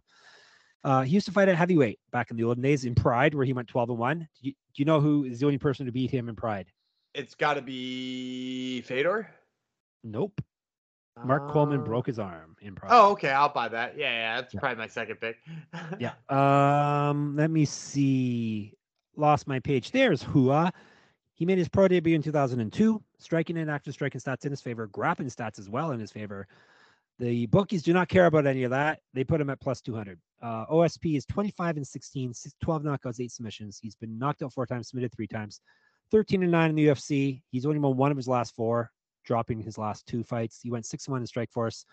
Uh, he used to fight at heavyweight back in the olden days in Pride, where he went 12 and 1. Do you, do you know who is the only person to beat him in Pride? It's got to be Fedor. Nope. Mark Coleman uh, broke his arm in Pride. Oh, okay. I'll buy that. Yeah, yeah. That's yeah. probably my second pick. yeah. Um, let me see. Lost my page. There's Rua. He made his pro debut in 2002, striking and active striking stats in his favor, grappling stats as well in his favor. The bookies do not care about any of that. They put him at plus 200. Uh, OSP is 25 and 16, 12 knockouts, eight submissions. He's been knocked out four times, submitted three times. 13 and 9 in the UFC. He's only won one of his last four dropping his last two fights. He went six and one in Strikeforce.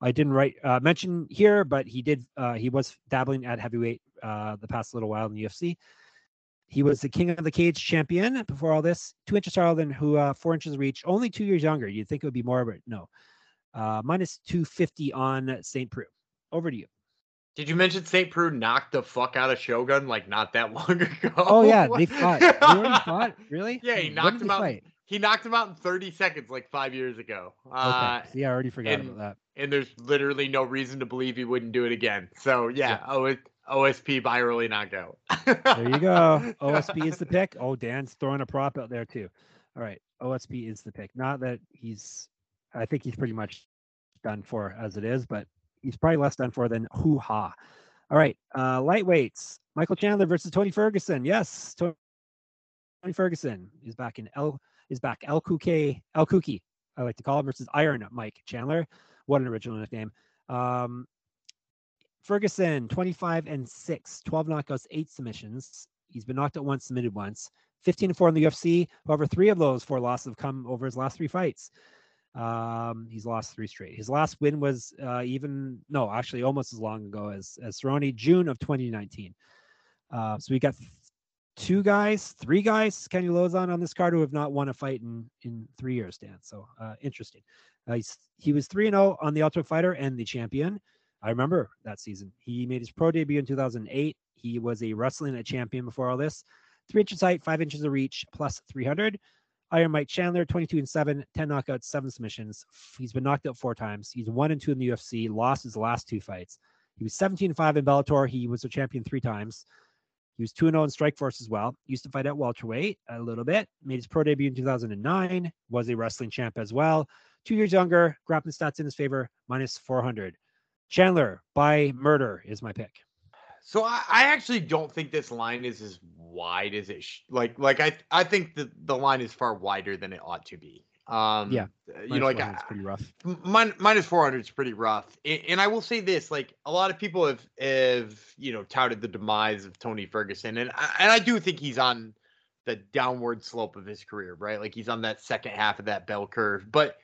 I didn't write uh, mention here, but he did. Uh, he was dabbling at heavyweight uh, the past little while in the UFC. He was the king of the cage champion before all this. Two inches taller than who, uh, four inches of reach. Only two years younger. You'd think it would be more, but no. Uh, minus two fifty on Saint Preux. Over to you. Did you mention St. Preux knocked the fuck out of Shogun like not that long ago? Oh yeah, they fought. They fought. Really? Yeah, he knocked him out. Fight? He knocked him out in 30 seconds like five years ago. Uh. See, I already forgot and, about that. And there's literally no reason to believe he wouldn't do it again. So yeah, yeah. OSP by early knockout. there you go. OSP is the pick. Oh, Dan's throwing a prop out there too. All right, OSP is the pick. Not that he's. I think he's pretty much done for as it is, but he's probably less done for than Hoo Ha. All right, uh, lightweights. Michael Chandler versus Tony Ferguson. Yes, Tony Ferguson is back in L is back. El Kuke, El Kuki, I like to call him, versus Iron Mike Chandler. What an original nickname. Um, Ferguson, 25 and 6, 12 knockouts, 8 submissions. He's been knocked out once, submitted once. 15 and 4 in the UFC. However, three of those four losses have come over his last three fights. Um, he's lost three straight. His last win was uh, even no, actually almost as long ago as as Cerrone, June of 2019. Uh, so we got two guys, three guys, Kenny Lauzon on this card who have not won a fight in in three years, Dan. So uh, interesting. Uh, he was three and zero oh on the Ultimate Fighter and the champion. I remember that season. He made his pro debut in 2008 He was a wrestling champion before all this. Three inches height, five inches of reach, plus 300. Iron Mike Chandler, 22 and 7, 10 knockouts, seven submissions. He's been knocked out four times. He's one and two in the UFC, lost his last two fights. He was 17 and 5 in Bellator. He was a champion three times. He was 2 0 in Strikeforce as well. Used to fight at welterweight a little bit. Made his pro debut in 2009. Was a wrestling champ as well. Two years younger. Grappling stats in his favor, minus 400. Chandler by murder is my pick. So I, I actually don't think this line is as wide as it sh- like like I I think the the line is far wider than it ought to be. Um, yeah, you know, like it's pretty rough. Min, minus four hundred is pretty rough. And, and, I will say this: like a lot of people have have you know touted the demise of Tony Ferguson, and I, and I do think he's on the downward slope of his career, right? Like he's on that second half of that bell curve, but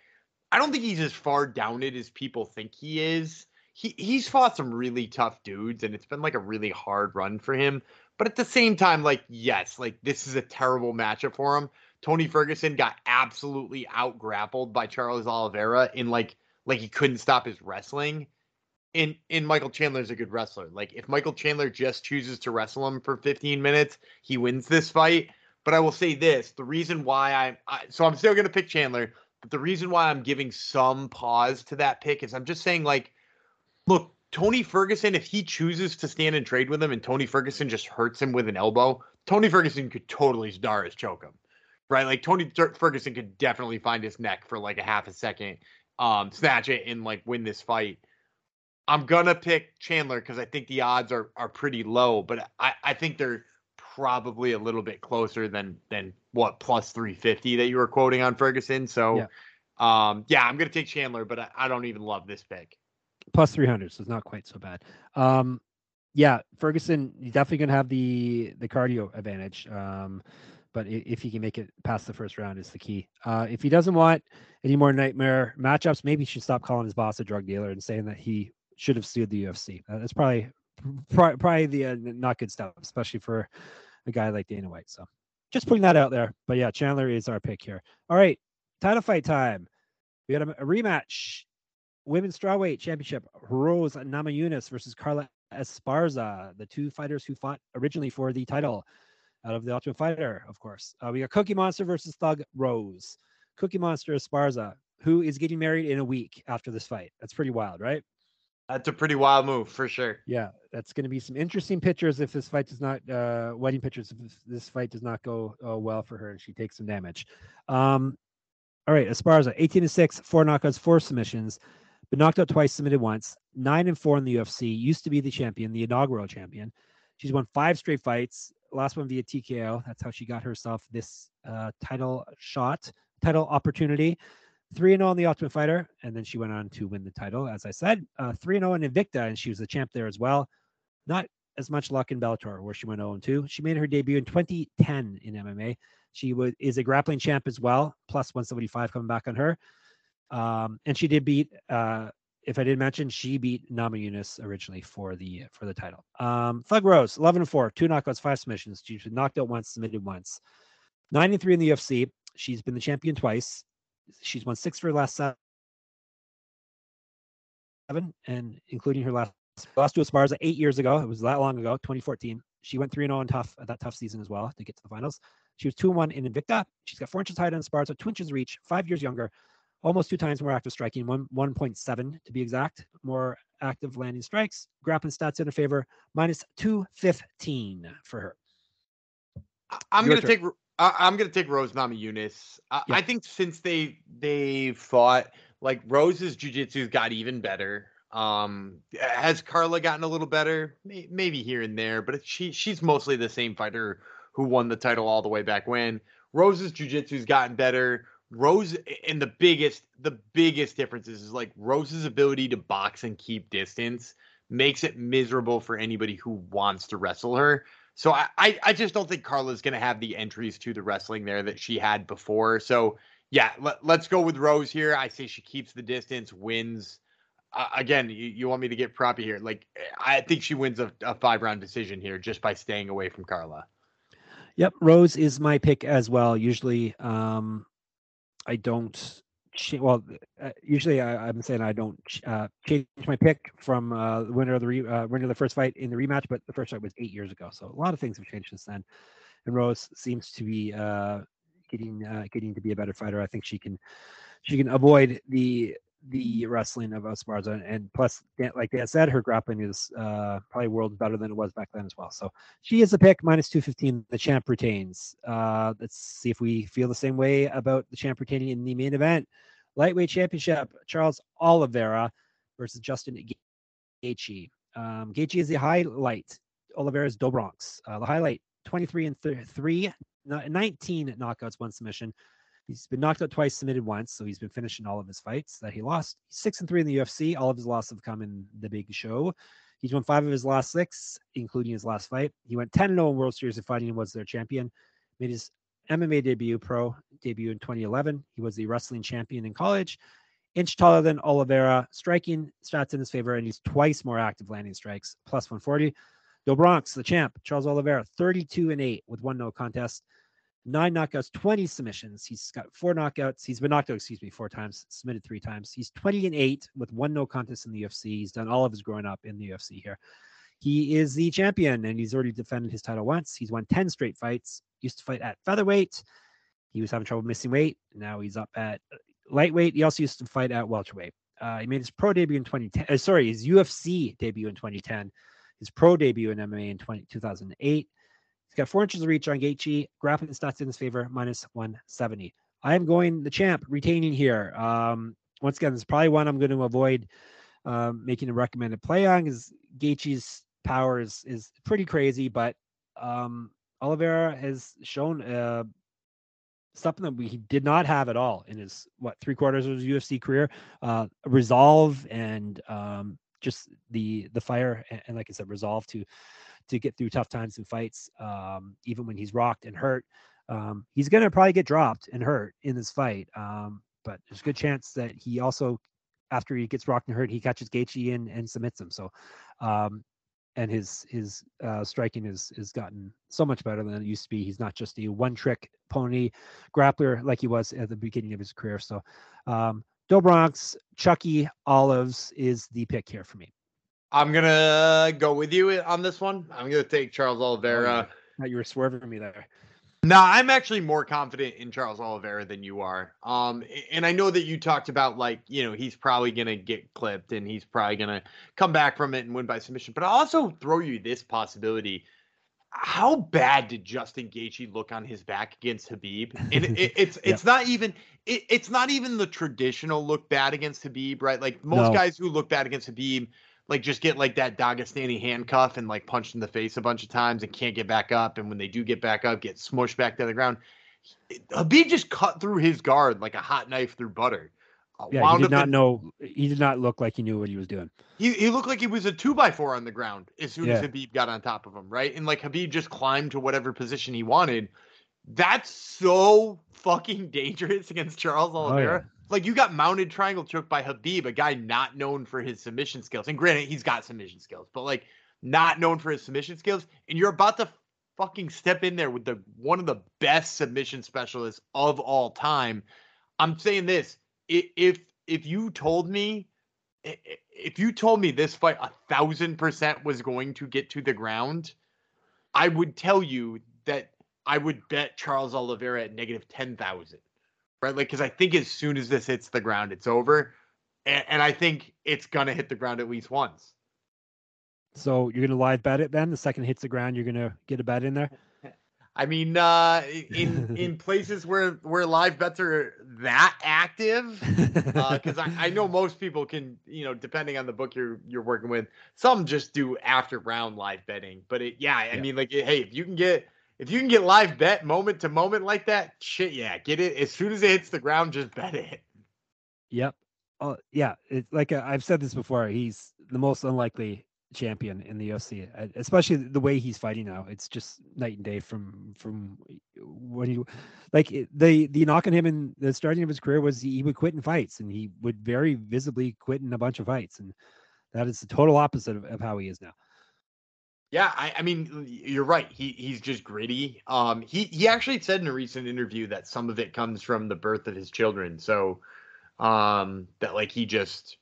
I don't think he's as far down it as people think he is he he's fought some really tough dudes and it's been like a really hard run for him. But at the same time, like, yes, like this is a terrible matchup for him. Tony Ferguson got absolutely out grappled by Charles Oliveira in like like he couldn't stop his wrestling. And in Michael Chandler's a good wrestler. Like if Michael Chandler just chooses to wrestle him for 15 minutes, he wins this fight. But I will say this: the reason why I, I so I'm still going to pick Chandler, but the reason why I'm giving some pause to that pick is I'm just saying like Look, Tony Ferguson, if he chooses to stand and trade with him and Tony Ferguson just hurts him with an elbow, Tony Ferguson could totally D'Arce choke him. Right? Like Tony Ferguson could definitely find his neck for like a half a second, um, snatch it and like win this fight. I'm gonna pick Chandler because I think the odds are are pretty low, but I, I think they're probably a little bit closer than than what plus 350 that you were quoting on Ferguson. So yeah, um, yeah I'm gonna take Chandler, but I, I don't even love this pick plus 300 so it's not quite so bad um yeah ferguson he's definitely gonna have the the cardio advantage um but if he can make it past the first round is the key. Uh if he doesn't want any more nightmare matchups maybe he should stop calling his boss a drug dealer and saying that he should have sued the ufc uh, that's probably probably the uh, not good stuff especially for a guy like dana white. So just putting that out there. But yeah chandler is our pick here. All right title fight time. We got a, a rematch. Women's Strawweight Championship, Rose Namajunas versus Carla Esparza, the two fighters who fought originally for the title out of the Ultimate Fighter, of course. Uh, we got Cookie Monster versus Thug Rose. Cookie Monster Esparza, who is getting married in a week after this fight. That's pretty wild, right? That's a pretty wild move for sure. Yeah, that's going to be some interesting pictures if this fight does not, uh, wedding pictures, if this fight does not go uh, well for her and she takes some damage. Um, all right, Esparza, 18 to 6, four knockouts, four submissions. Been knocked out twice, submitted once. Nine and four in the UFC. Used to be the champion, the inaugural champion. She's won five straight fights. Last one via TKO. That's how she got herself this uh, title shot, title opportunity. Three and zero oh on the Ultimate Fighter, and then she went on to win the title. As I said, uh, three and zero oh in Invicta, and she was the champ there as well. Not as much luck in Bellator, where she went 0 2. She made her debut in 2010 in MMA. She was, is a grappling champ as well, plus 175 coming back on her. Um, and she did beat, uh, if I didn't mention, she beat Namajunas originally for the for the title. Um, Thug Rose, 11 and 4, two knockouts, five submissions. She's been knocked out once, submitted once. 93 in the UFC. She's been the champion twice. She's won six for her last seven, and including her last lost to Esparza eight years ago. It was that long ago, 2014. She went 3 0 in tough that tough season as well to get to the finals. She was 2 1 in Invicta. She's got four inches higher than Esparza, two inches reach, five years younger almost two times more active striking, one 1.7 to be exact, more active landing strikes. Grappling stats in her favor, minus 215 for her. I'm Your gonna turn. take I'm gonna take Rose Namajunas. I, yeah. I think since they they fought, like Rose's jujitsu's got even better. Um, has Carla gotten a little better? Maybe here and there, but she she's mostly the same fighter who won the title all the way back when. Rose's jujitsu's gotten better. Rose and the biggest the biggest difference is, like Rose's ability to box and keep distance makes it miserable for anybody who wants to wrestle her. So I I, I just don't think Carla's going to have the entries to the wrestling there that she had before. So yeah, let, let's go with Rose here. I say she keeps the distance, wins. Uh, again, you, you want me to get proppy here? Like I think she wins a, a five round decision here just by staying away from Carla. Yep, Rose is my pick as well. Usually, um, I don't well, uh, usually I, I'm saying I don't uh, change my pick from uh, the winner of the re- uh, winner of the first fight in the rematch, but the first fight was eight years ago, so a lot of things have changed since then. And Rose seems to be uh, getting uh, getting to be a better fighter. I think she can she can avoid the the wrestling of Esparza, and plus, like Dan said, her grappling is uh, probably world better than it was back then as well. So she is a pick minus two fifteen. The champ retains. Uh, let's see if we feel the same way about the champ retaining in the main event, lightweight championship. Charles Oliveira versus Justin Gaethje. Um, Gaethje is the highlight. Oliveira is do Bronx. Uh, the highlight: twenty three and th- three, 19 knockouts, one submission. He's been knocked out twice, submitted once, so he's been finishing all of his fights that he lost. He's six and three in the UFC. All of his losses have come in the big show. He's won five of his last six, including his last fight. He went 10 0 in World Series of Fighting and was their champion. Made his MMA debut, pro debut in 2011. He was the wrestling champion in college. Inch taller than Oliveira, striking stats in his favor, and he's twice more active landing strikes, plus 140. Do Bronx, the champ, Charles Oliveira, 32 and 8 with one no contest nine knockouts, 20 submissions. He's got four knockouts. He's been knocked out, excuse me, four times, submitted three times. He's 20 and eight with one no contest in the UFC. He's done all of his growing up in the UFC here. He is the champion and he's already defended his title once. He's won 10 straight fights. Used to fight at featherweight. He was having trouble missing weight. Now he's up at lightweight. He also used to fight at welterweight. Uh, he made his pro debut in 2010. Uh, sorry, his UFC debut in 2010. His pro debut in MMA in 20, 2008 He's got four inches of reach on Gaethje. Grappling stats in his favor, minus 170. I am going the champ, retaining here. Um, once again, this is probably one I'm going to avoid um, making a recommended play on because Gaethje's power is, is pretty crazy, but um, Oliveira has shown uh, something that we did not have at all in his what three quarters of his UFC career. Uh, resolve and um, just the the fire and, and, like I said, resolve to to get through tough times and fights, um, even when he's rocked and hurt. Um, he's going to probably get dropped and hurt in this fight. Um, but there's a good chance that he also, after he gets rocked and hurt, he catches Gaethje and, and submits him. So, um, and his his uh, striking is is gotten so much better than it used to be. He's not just a one trick pony grappler like he was at the beginning of his career. So, um, Do Bronx, Chucky Olives is the pick here for me. I'm gonna go with you on this one. I'm gonna take Charles Oliveira. Oh, you were swerving me there. No, I'm actually more confident in Charles Oliveira than you are. Um, and I know that you talked about like, you know, he's probably gonna get clipped and he's probably gonna come back from it and win by submission. But I also throw you this possibility. How bad did Justin Gaethje look on his back against Khabib? And it, it, it's yeah. it's not even it, it's not even the traditional look bad against Khabib, right? Like most no. guys who look bad against Khabib like just get like that Dagestani handcuff and like punched in the face a bunch of times and can't get back up. And when they do get back up, get smushed back to the ground. Khabib just cut through his guard like a hot knife through butter. Uh, yeah, he did not in, know. He did not look like he knew what he was doing. He he looked like he was a two by four on the ground as soon yeah. as Khabib got on top of him, right? And like Khabib just climbed to whatever position he wanted. That's so fucking dangerous against Charles Oliveira. Oh, yeah. Like you got mounted triangle choke by Khabib, a guy not known for his submission skills. And granted, he's got submission skills, but like not known for his submission skills. And you're about to fucking step in there with the one of the best submission specialists of all time. I'm saying this: if if you told me, if you told me this fight a thousand percent was going to get to the ground, I would tell you that I would bet Charles Oliveira at negative ten thousand right? Like, because I think as soon as this hits the ground, it's over, and, and I think it's gonna hit the ground at least once. So you're gonna live bet it then. The second it hits the ground, you're gonna get a bet in there. I mean, uh, in in places where where live bets are that active, because uh, I, I know most people can, you know, depending on the book you're you're working with, some just do after round live betting. But it, yeah, I yeah. mean, like, hey, if you can get if you can get live bet moment to moment like that, shit, yeah, get it as soon as it hits the ground, just bet it. Yep. Oh, yeah. It's like uh, I've said this before. He's the most unlikely champion in the UFC, especially the way he's fighting now. It's just night and day from from when he like the the knock on him in the starting of his career was he would quit in fights and he would very visibly quit in a bunch of fights, and that is the total opposite of, of how he is now. Yeah, I, I, mean, you're right. He he's just gritty. Um, he he actually said in a recent interview that some of it comes from the birth of his children. So, Um, that like he just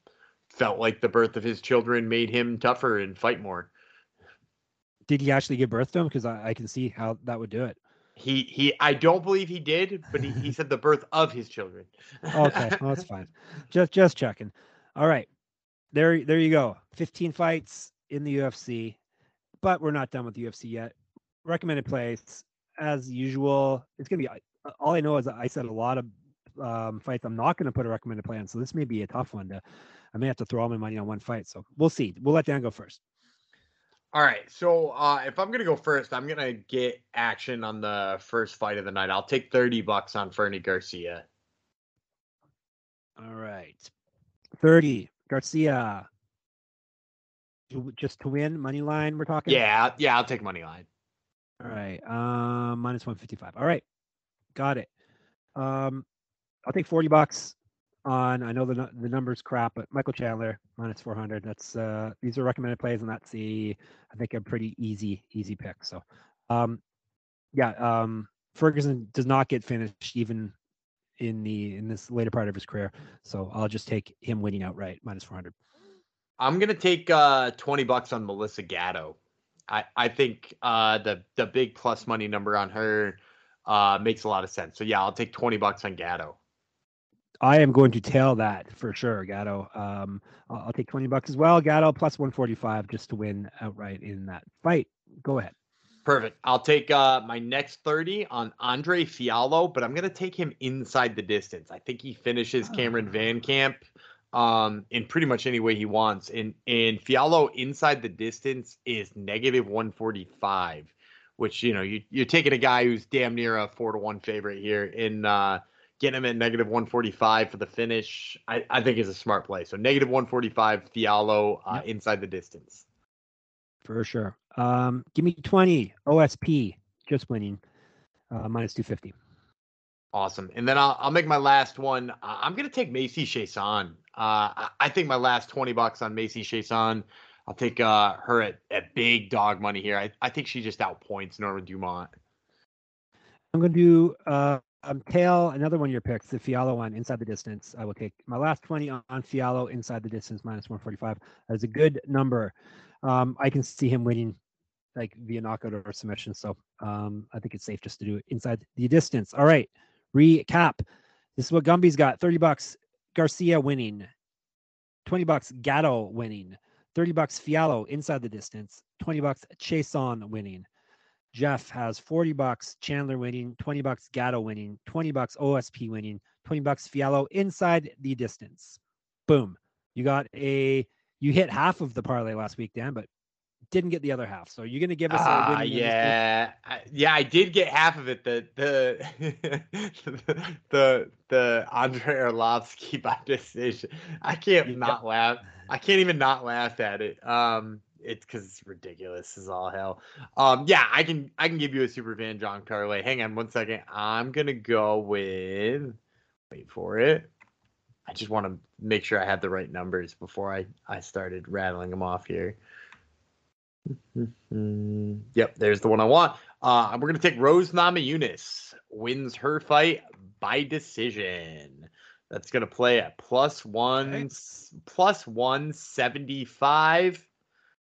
felt like the birth of his children made him tougher and fight more. Did he actually give birth to him? Because I, I can see how that would do it. He he I don't believe he did, but he, he said the birth of his children. okay, well, that's fine. Just just checking. All right. There there you go. 15 fights in the UFC. But we're not done with the UFC yet. Recommended plays as usual. It's gonna be all I know is I said a lot of um, fights I'm not gonna put a recommended play on. So this may be a tough one to I may have to throw all my money on one fight. So we'll see. We'll let Dan go first. All right. So uh, if I'm gonna go first, I'm gonna get action on the first fight of the night. I'll take 30 bucks on Fernie Garcia. All right. 30. Garcia. Just to win, money line, we're talking? Yeah, yeah, I'll take money line. All right. Um, minus 155. All right. Got it. Um, I'll take 40 bucks on I know the the numbers crap, but Michael Chandler minus 400. That's uh these are recommended plays, and that's the I think a pretty easy easy pick. So, um, yeah, um, Ferguson does not get finished even in the in this later part of his career. So I'll just take him winning outright minus 400. I'm gonna take uh 20 bucks on Melissa Gatto. I I think uh the the big plus money number on her uh makes a lot of sense. So yeah, I'll take 20 bucks on Gatto. I am going to tail that for sure, Gatto. Um, I'll, I'll, take 20 bucks as well. Gatto plus 145 just to win outright in that fight. Go ahead. Perfect. I'll take uh, my next 30 on Andre Fialho, but I'm going to take him inside the distance. I think he finishes Cameron oh. Van Camp um, in pretty much any way he wants. And, and Fialho inside the distance is negative 145, which, you know, you, you're taking a guy who's damn near a four to one favorite here in, uh, getting him at negative 145 for the finish, I, I think is a smart play. So negative 145, Fialho uh, yep. inside the distance. For sure. Um, give me 20 OSP, just winning, uh, minus 250. Awesome. And then I'll, I'll make my last one. I'm going to take Macy Chiasson. Uh, I, think my last 20 bucks on Macy Chiasson. I'll take uh, her at, at big dog money here. I, I think she just outpoints Norma Dumont. I'm going to do uh, um, tail, another one of your picks, the Fialho one, inside the distance. I will take my last 20 on, on Fialho inside the distance, minus 145. That's a good number. Um, I can see him winning like via knockout or submission. So um, I think it's safe just to do it inside the distance. All right. Recap. This is what Gumby's got 30 bucks. Garcia winning, 20 bucks. Gatto winning, 30 bucks. Fialho inside the distance, 20 bucks. Chiasson winning. Jeff has 40 bucks, Chandler winning, 20 bucks, Gatto winning, 20 bucks, OSP winning, 20 bucks, Fialho inside the distance. Boom. You got a, you hit half of the parlay last week, Dan, but didn't get the other half. So you're going to give us a uh, yeah. I, yeah, I did get half of it. The, the, the, the Andrei Arlovsky by decision. I can't not laugh. I can't even not laugh at it. Um, it's because it's ridiculous as all hell. Um, yeah, I can I can give you a super fan John Carlay. Hang on one second. I'm gonna go with wait for it. I just want to make sure I have the right numbers before I I started rattling them off here. yep, there's the one I want. Uh, we're gonna take Rose Namajunas wins her fight by decision. That's gonna play at plus one okay. plus one seventy five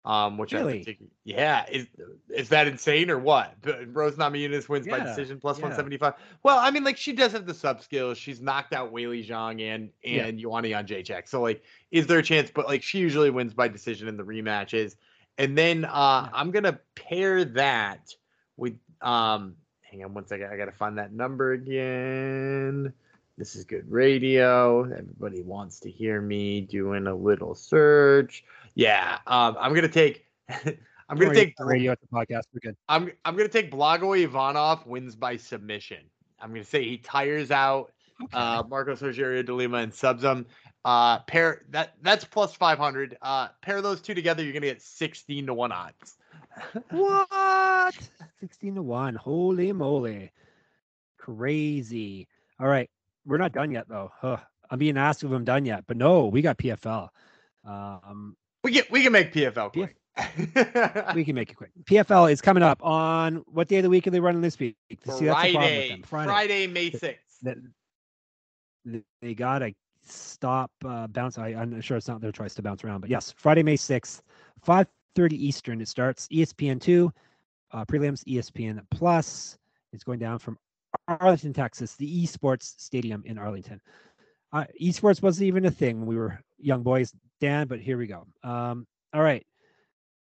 um, which really? I think, yeah, is is that insane or what? Rose Namajunas wins yeah, by decision plus yeah. 175. Well, I mean, like she does have the sub skills. She's knocked out Weili Zhang and and yeah. Joanna Jędrzejczyk. So like, is there a chance? But like, she usually wins by decision in the rematches. And then uh, I'm gonna pair that with um. Hang on one second. I gotta find that number again. This is good radio. Everybody wants to hear me doing a little search. Yeah, um, I'm gonna take. I'm gonna take radio at the podcast. We're good. I'm I'm gonna take Blago Ivanov wins by submission. I'm gonna say he tires out okay. uh, Marcos Rogerio de Lima and subs him. Uh, pair that that's plus 500. Uh, pair those two together, you're gonna get 16 to one odds. what? 16 to one. Holy moly! Crazy. All right, we're not done yet though. Huh. I'm being asked if I'm done yet, but no, we got PFL. Um, we can we can make PFL quick. we can make it quick. PFL is coming up on what day of the week are they running this week? See, Friday. Friday. Friday, May sixth. They, they, got a stop uh, bounce. I, I'm sure it's not their choice to bounce around, but yes, Friday, May 6th, 5:30 Eastern. It starts ESPN two, uh, prelims ESPN Plus. It's going down from Arlington, Texas, the Esports Stadium in Arlington. Uh, esports wasn't even a thing when we were young boys, Dan, but here we go. Um, all right.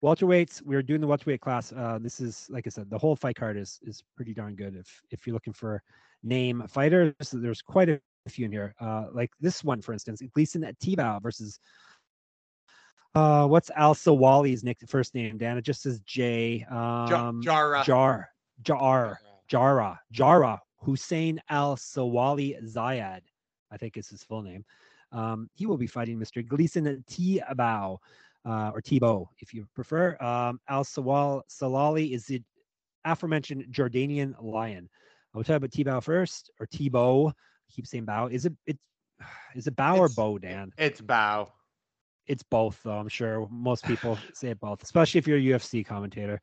Welterweights, we are doing the welterweight class. Uh, this is, like I said, the whole fight card is is pretty darn good. If if you're looking for name fighters, there's quite a few in here. Uh, like this one, for instance, Gleison Tibau versus uh, what's Al-Silawi's nick first name? Dan, it just says J. Um, Jarrah. Jar. Jar. Jarrah. Jarrah. Hussein Al-Silawi Zayad, I think is his full name. Um, he will be fighting Mr. Gleison Tibau, uh, or Tebow, if you prefer. Um, Al Sawal Salali is the aforementioned Jordanian lion. I will tell you about Tebow first, or Tebow. I keep saying bow. Is it it is it bow or bow, Dan? It's Bow. It's both, though. I'm sure most people say it both, especially if you're a UFC commentator.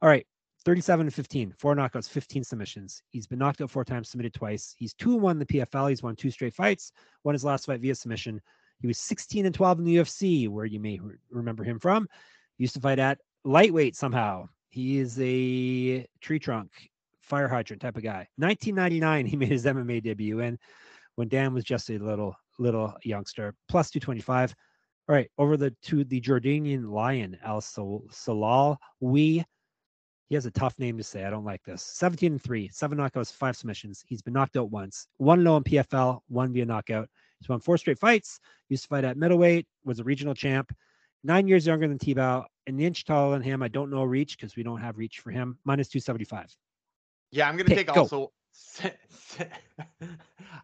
All right, 37 and 15, four knockouts, 15 submissions. He's been knocked out four times, submitted twice. He's 2 1 in the PFL. He's won two straight fights. Won his last fight via submission. He was 16 and 12 in the UFC, where you may re- remember him from. He used to fight at lightweight somehow. He is a tree trunk, fire hydrant type of guy. 1999, he made his MMA debut in when Dan was just a little little youngster. Plus 225. All right, over the to the Jordanian lion, Al Sal- Salal. We he has a tough name to say. I don't like this. 17 and 3, seven knockouts, five submissions. He's been knocked out once. One low in PFL, one via knockout. He's won four straight fights. Used to fight at middleweight, was a regional champ. Nine years younger than Tibau, an inch taller than him. I don't know reach because we don't have reach for him. Minus 275. Yeah, I'm gonna take go. also.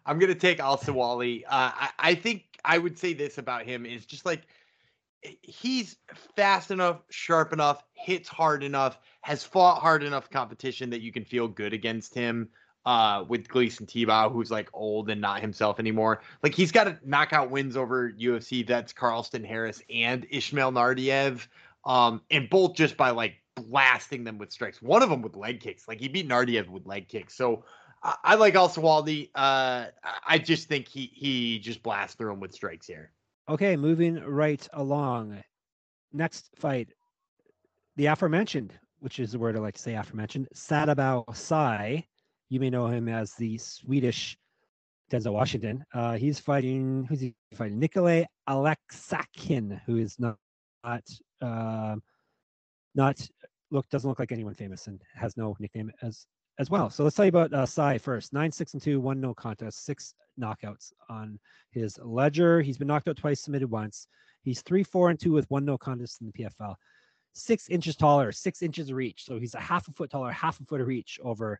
I'm gonna take Al-Silawi. Uh, I, I think I would say this about him is just like he's fast enough, sharp enough, hits hard enough, has fought hard enough competition that you can feel good against him. Uh, with Gleison Tibau, who's like old and not himself anymore. Like he's got knockout wins over UFC vets Carlston Harris and Ishmael Nardiev. Um, and both just by like blasting them with strikes. One of them with leg kicks. Like he beat Nardiev with leg kicks. So I, I like Al-Silawi. Uh, I- I just think he he just blasts through him with strikes here. Okay, moving right along. Next fight, the aforementioned, which is the word I like to say aforementioned, Sadibou Sy. You may know him as the Swedish Denzel Washington. Uh, he's fighting, who's he fighting? Nikolay Aleksakhin, who is not, not, uh, not, look, doesn't look like anyone famous and has no nickname as as well. So let's tell you about uh, Sy first. Nine, six, and two, one no contest, six knockouts on his ledger. He's been knocked out twice, submitted once. He's three, four, and two with one no contest in the PFL. Six inches taller, six inches of reach. So he's a half a foot taller, half a foot of reach over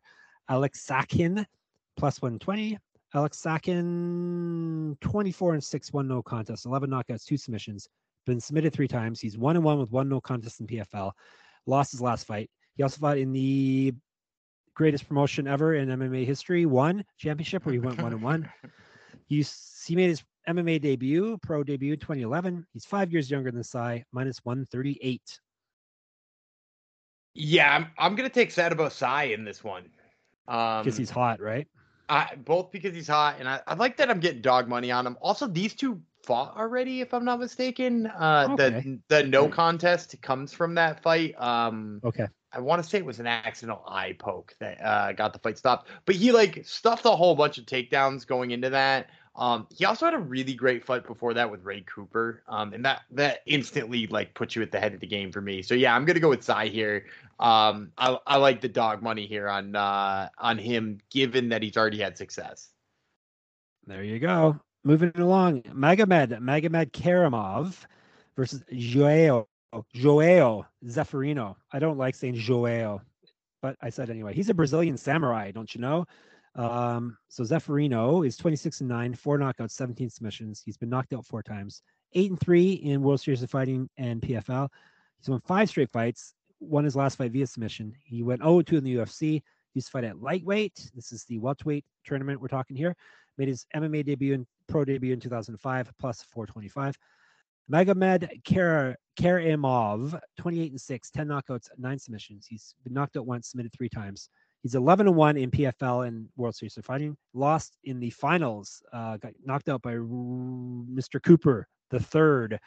Aleksakhin, plus 120. Aleksakhin, 24 and six, one no contest, 11 knockouts, two submissions. Been submitted three times. He's one and one with one no contest in PFL. Lost his last fight. He also fought in the greatest promotion ever in MMA history, one championship where he went one and one. He, he made his MMA debut, pro debut in 2011. He's five years younger than Sy, minus 138. Yeah, I'm I'm gonna take Sadibou Sy in this one. Um, Because he's hot, right? I, both because he's hot, and I, I like that I'm getting dog money on him. Also, these two fought already, if I'm not mistaken. Uh, Okay. The the no contest comes from that fight. Um, Okay. I want to say it was an accidental eye poke that uh, got the fight stopped, but he like stuffed a whole bunch of takedowns going into that. Um, he also had a really great fight before that with Ray Cooper, um, and that that instantly like puts you at the head of the game for me. So yeah, I'm gonna go with Sy here. Um, I, I like the dog money here on uh, on him, given that he's already had success. There you go. Moving along, Magomed, Magomed Karamov versus Joao, Joao Zeferino. I don't like saying Joao, but I said anyway. He's a Brazilian samurai, don't you know? Um, so Zeferino is 26 and 9, four knockouts, 17 submissions. He's been knocked out four times, eight and three in World Series of Fighting and PFL. He's won five straight fights, won his last fight via submission. He went 0 2 in the UFC. He's fight at lightweight. This is the welterweight tournament we're talking here. Made his MMA debut and pro debut in 2005, plus 425. Magomed Kar- Karimov, 28 and 6, 10 knockouts, nine submissions. He's been knocked out once, submitted three times. He's 11 and 1 in PFL and World Series of Fighting. Lost in the finals, uh, got knocked out by Mr. Cooper the third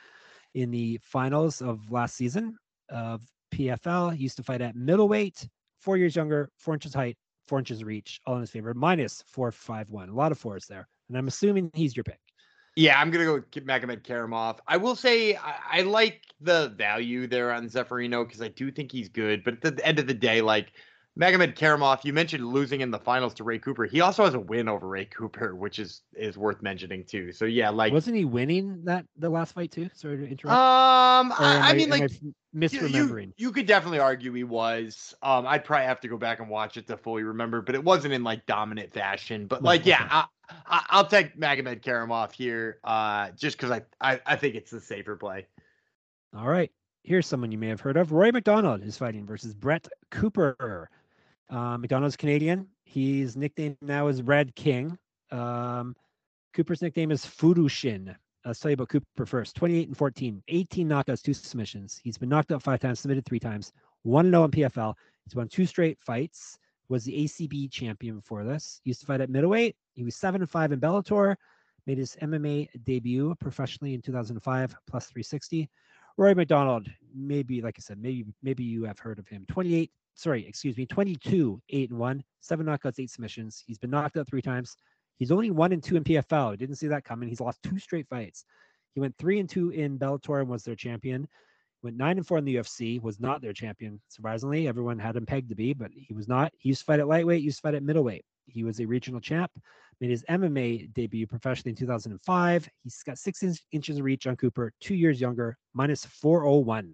in the finals of last season of PFL. He used to fight at middleweight, four years younger, four inches height, four inches reach, all in his favor, minus four five one. A lot of fours there, and I'm assuming he's your pick. Yeah, I'm gonna go with Magomed Karamov. I will say I, I like the value there on Zeferino because I do think he's good, but at the end of the day, like Magomed Karamov, you mentioned losing in the finals to Ray Cooper. He also has a win over Ray Cooper, which is is worth mentioning too. So yeah, like wasn't he winning that the last fight too? Sorry to interrupt. Um, I, I, mean, like misremembering. You, you, could definitely argue he was. Um, I'd probably have to go back and watch it to fully remember, but it wasn't in like dominant fashion. But like, yeah, I, I, will take Magomed Karamov here, uh, just because I, I I think it's the safer play. All right. Here's someone you may have heard of. Rory MacDonald is fighting versus Brett Cooper. Uh, MacDonald's Canadian. He's nicknamed now is Red King. Um, Cooper's nickname is Fudushin. Let's tell you about Cooper first. 28 and 14, 18 knockouts, two submissions. He's been knocked out five times, submitted three times, 1 0 in PFL. He's won two straight fights, was the ACB champion before this. He used to fight at middleweight. He was 7 and 5 in Bellator, made his MMA debut professionally in 2005, plus 360. Rory MacDonald, maybe, like I said, maybe maybe you have heard of him. 28 sorry, excuse me, 22, 8 and 1, seven knockouts, eight submissions. He's been knocked out three times. He's only one and two in PFL. Didn't see that coming. He's lost two straight fights. He went three and two in Bellator and was their champion. Went nine and four in the UFC, was not their champion. Surprisingly, everyone had him pegged to be, but he was not. He used to fight at lightweight, used to fight at middleweight. He was a regional champ, made his MMA debut professionally in 2005. He's got six inches of reach on Cooper, two years younger, minus 401.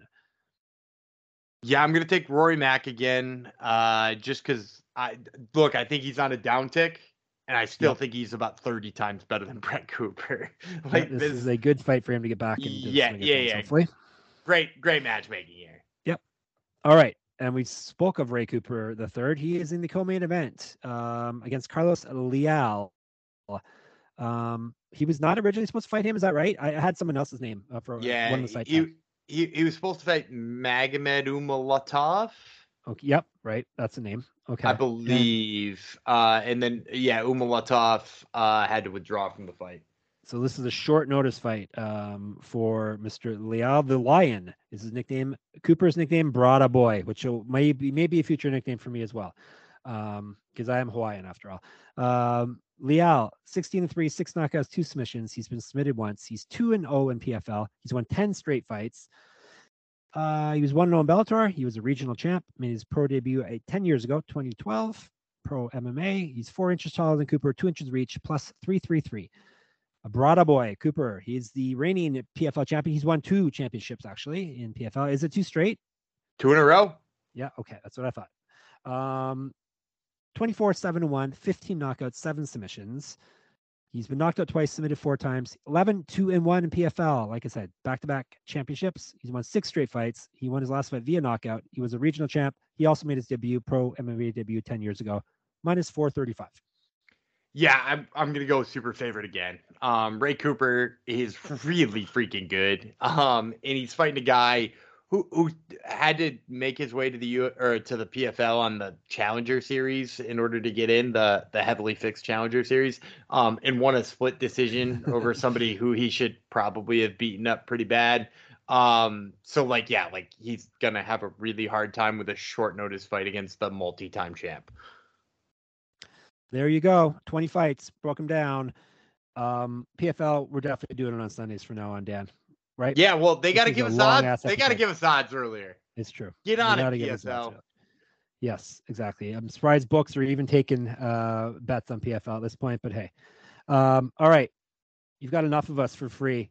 Yeah, I'm gonna take Rory Mack again, uh, just because I look. I think he's on a downtick, and I still yep. think he's about 30 times better than Brett Cooper. like this, this, is a good fight for him to get back into. Yeah, yeah, yeah. Hopefully. Great, great matchmaking here. Yep. All right, and we spoke of Ray Cooper the third. He is in the co-main event um, against Carlos Leal. Um, he was not originally supposed to fight him. Is that right? I, I had someone else's name uh, for yeah, one of the fights he, he he was supposed to fight Magomed Umalatov. Okay, yep, right. That's the name. Okay. I believe. Yeah. Uh, and then yeah, Umalatov uh, had to withdraw from the fight. So this is a short notice fight um, for Mr. Leal the Lion. Is his nickname Cooper's nickname Brada Boy, which will maybe maybe a future nickname for me as well, because um, I am Hawaiian after all. Um, Leal, 16 and 3, six knockouts, two submissions. He's been submitted once. He's 2 and 0 in PFL. He's won 10 straight fights. Uh, he was 1 0 in Bellator. He was a regional champ. Made his pro debut eight, 10 years ago, 2012. Pro MMA. He's four inches taller than Cooper, two inches reach, plus 333. A Brada boy, Cooper. He's the reigning PFL champion. He's won two championships actually in PFL. Is it two straight? Two in a row. Yeah. Okay. That's what I thought. Um, 24 7 1, 15 knockouts, seven submissions. He's been knocked out twice, submitted four times, 11 2 and 1 in PFL. Like I said, back to back championships. He's won six straight fights. He won his last fight via knockout. He was a regional champ. He also made his debut, pro MMA debut 10 years ago, minus 435. Yeah, I'm I'm gonna go super favorite again. Um, Ray Cooper is really freaking good. Um, and he's fighting a guy who who had to make his way to the U or to the PFL on the Challenger Series in order to get in the the heavily fixed Challenger Series, um, and won a split decision over somebody who he should probably have beaten up pretty bad. Um, so like yeah, like he's gonna have a really hard time with a short notice fight against the multi-time champ. There you go, twenty fights, broke him down. Um, PFL, we're definitely doing it on Sundays from now on, Dan right? Yeah, well, they got to give us odds. They got to give us odds earlier. It's true. Get on it, PFL. Yes, exactly. I'm surprised books are even taking uh, bets on PFL at this point, but hey. Um, all right, you've got enough of us for free.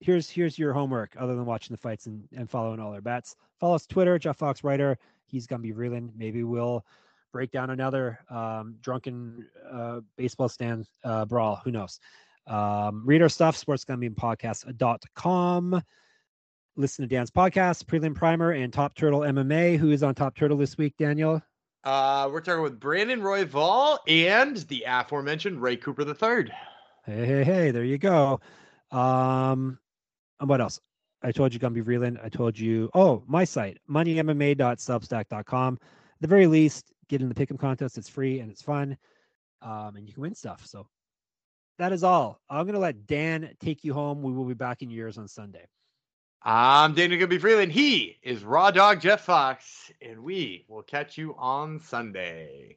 Here's here's your homework other than watching the fights and, and following all our bets. Follow us Twitter, Jeff Fox Writer. He's gonna be reeling. Maybe we'll break down another um, drunken uh, baseball stand uh, brawl. Who knows? Um, read our stuff, sportsgamblingpodcast.com. Listen to Dan's podcast, Prelim Primer, and Top Turtle MMA. Who is on Top Turtle this week, Daniel? Uh, we're talking with Brandon Royval and the aforementioned Ray Cooper III. Hey, hey, hey, there you go. Um, and what else? I told you Gumby Vreeland. I told you, oh, my site, moneymma.substack.com. At the very least, get in the pick'em contest. It's free and it's fun, um, and you can win stuff. So that is all. I'm gonna let Dan take you home. We will be back in yours on Sunday. I'm Daniel Gibby Freeland. He is Raw Dog Jeff Fox, and we will catch you on Sunday.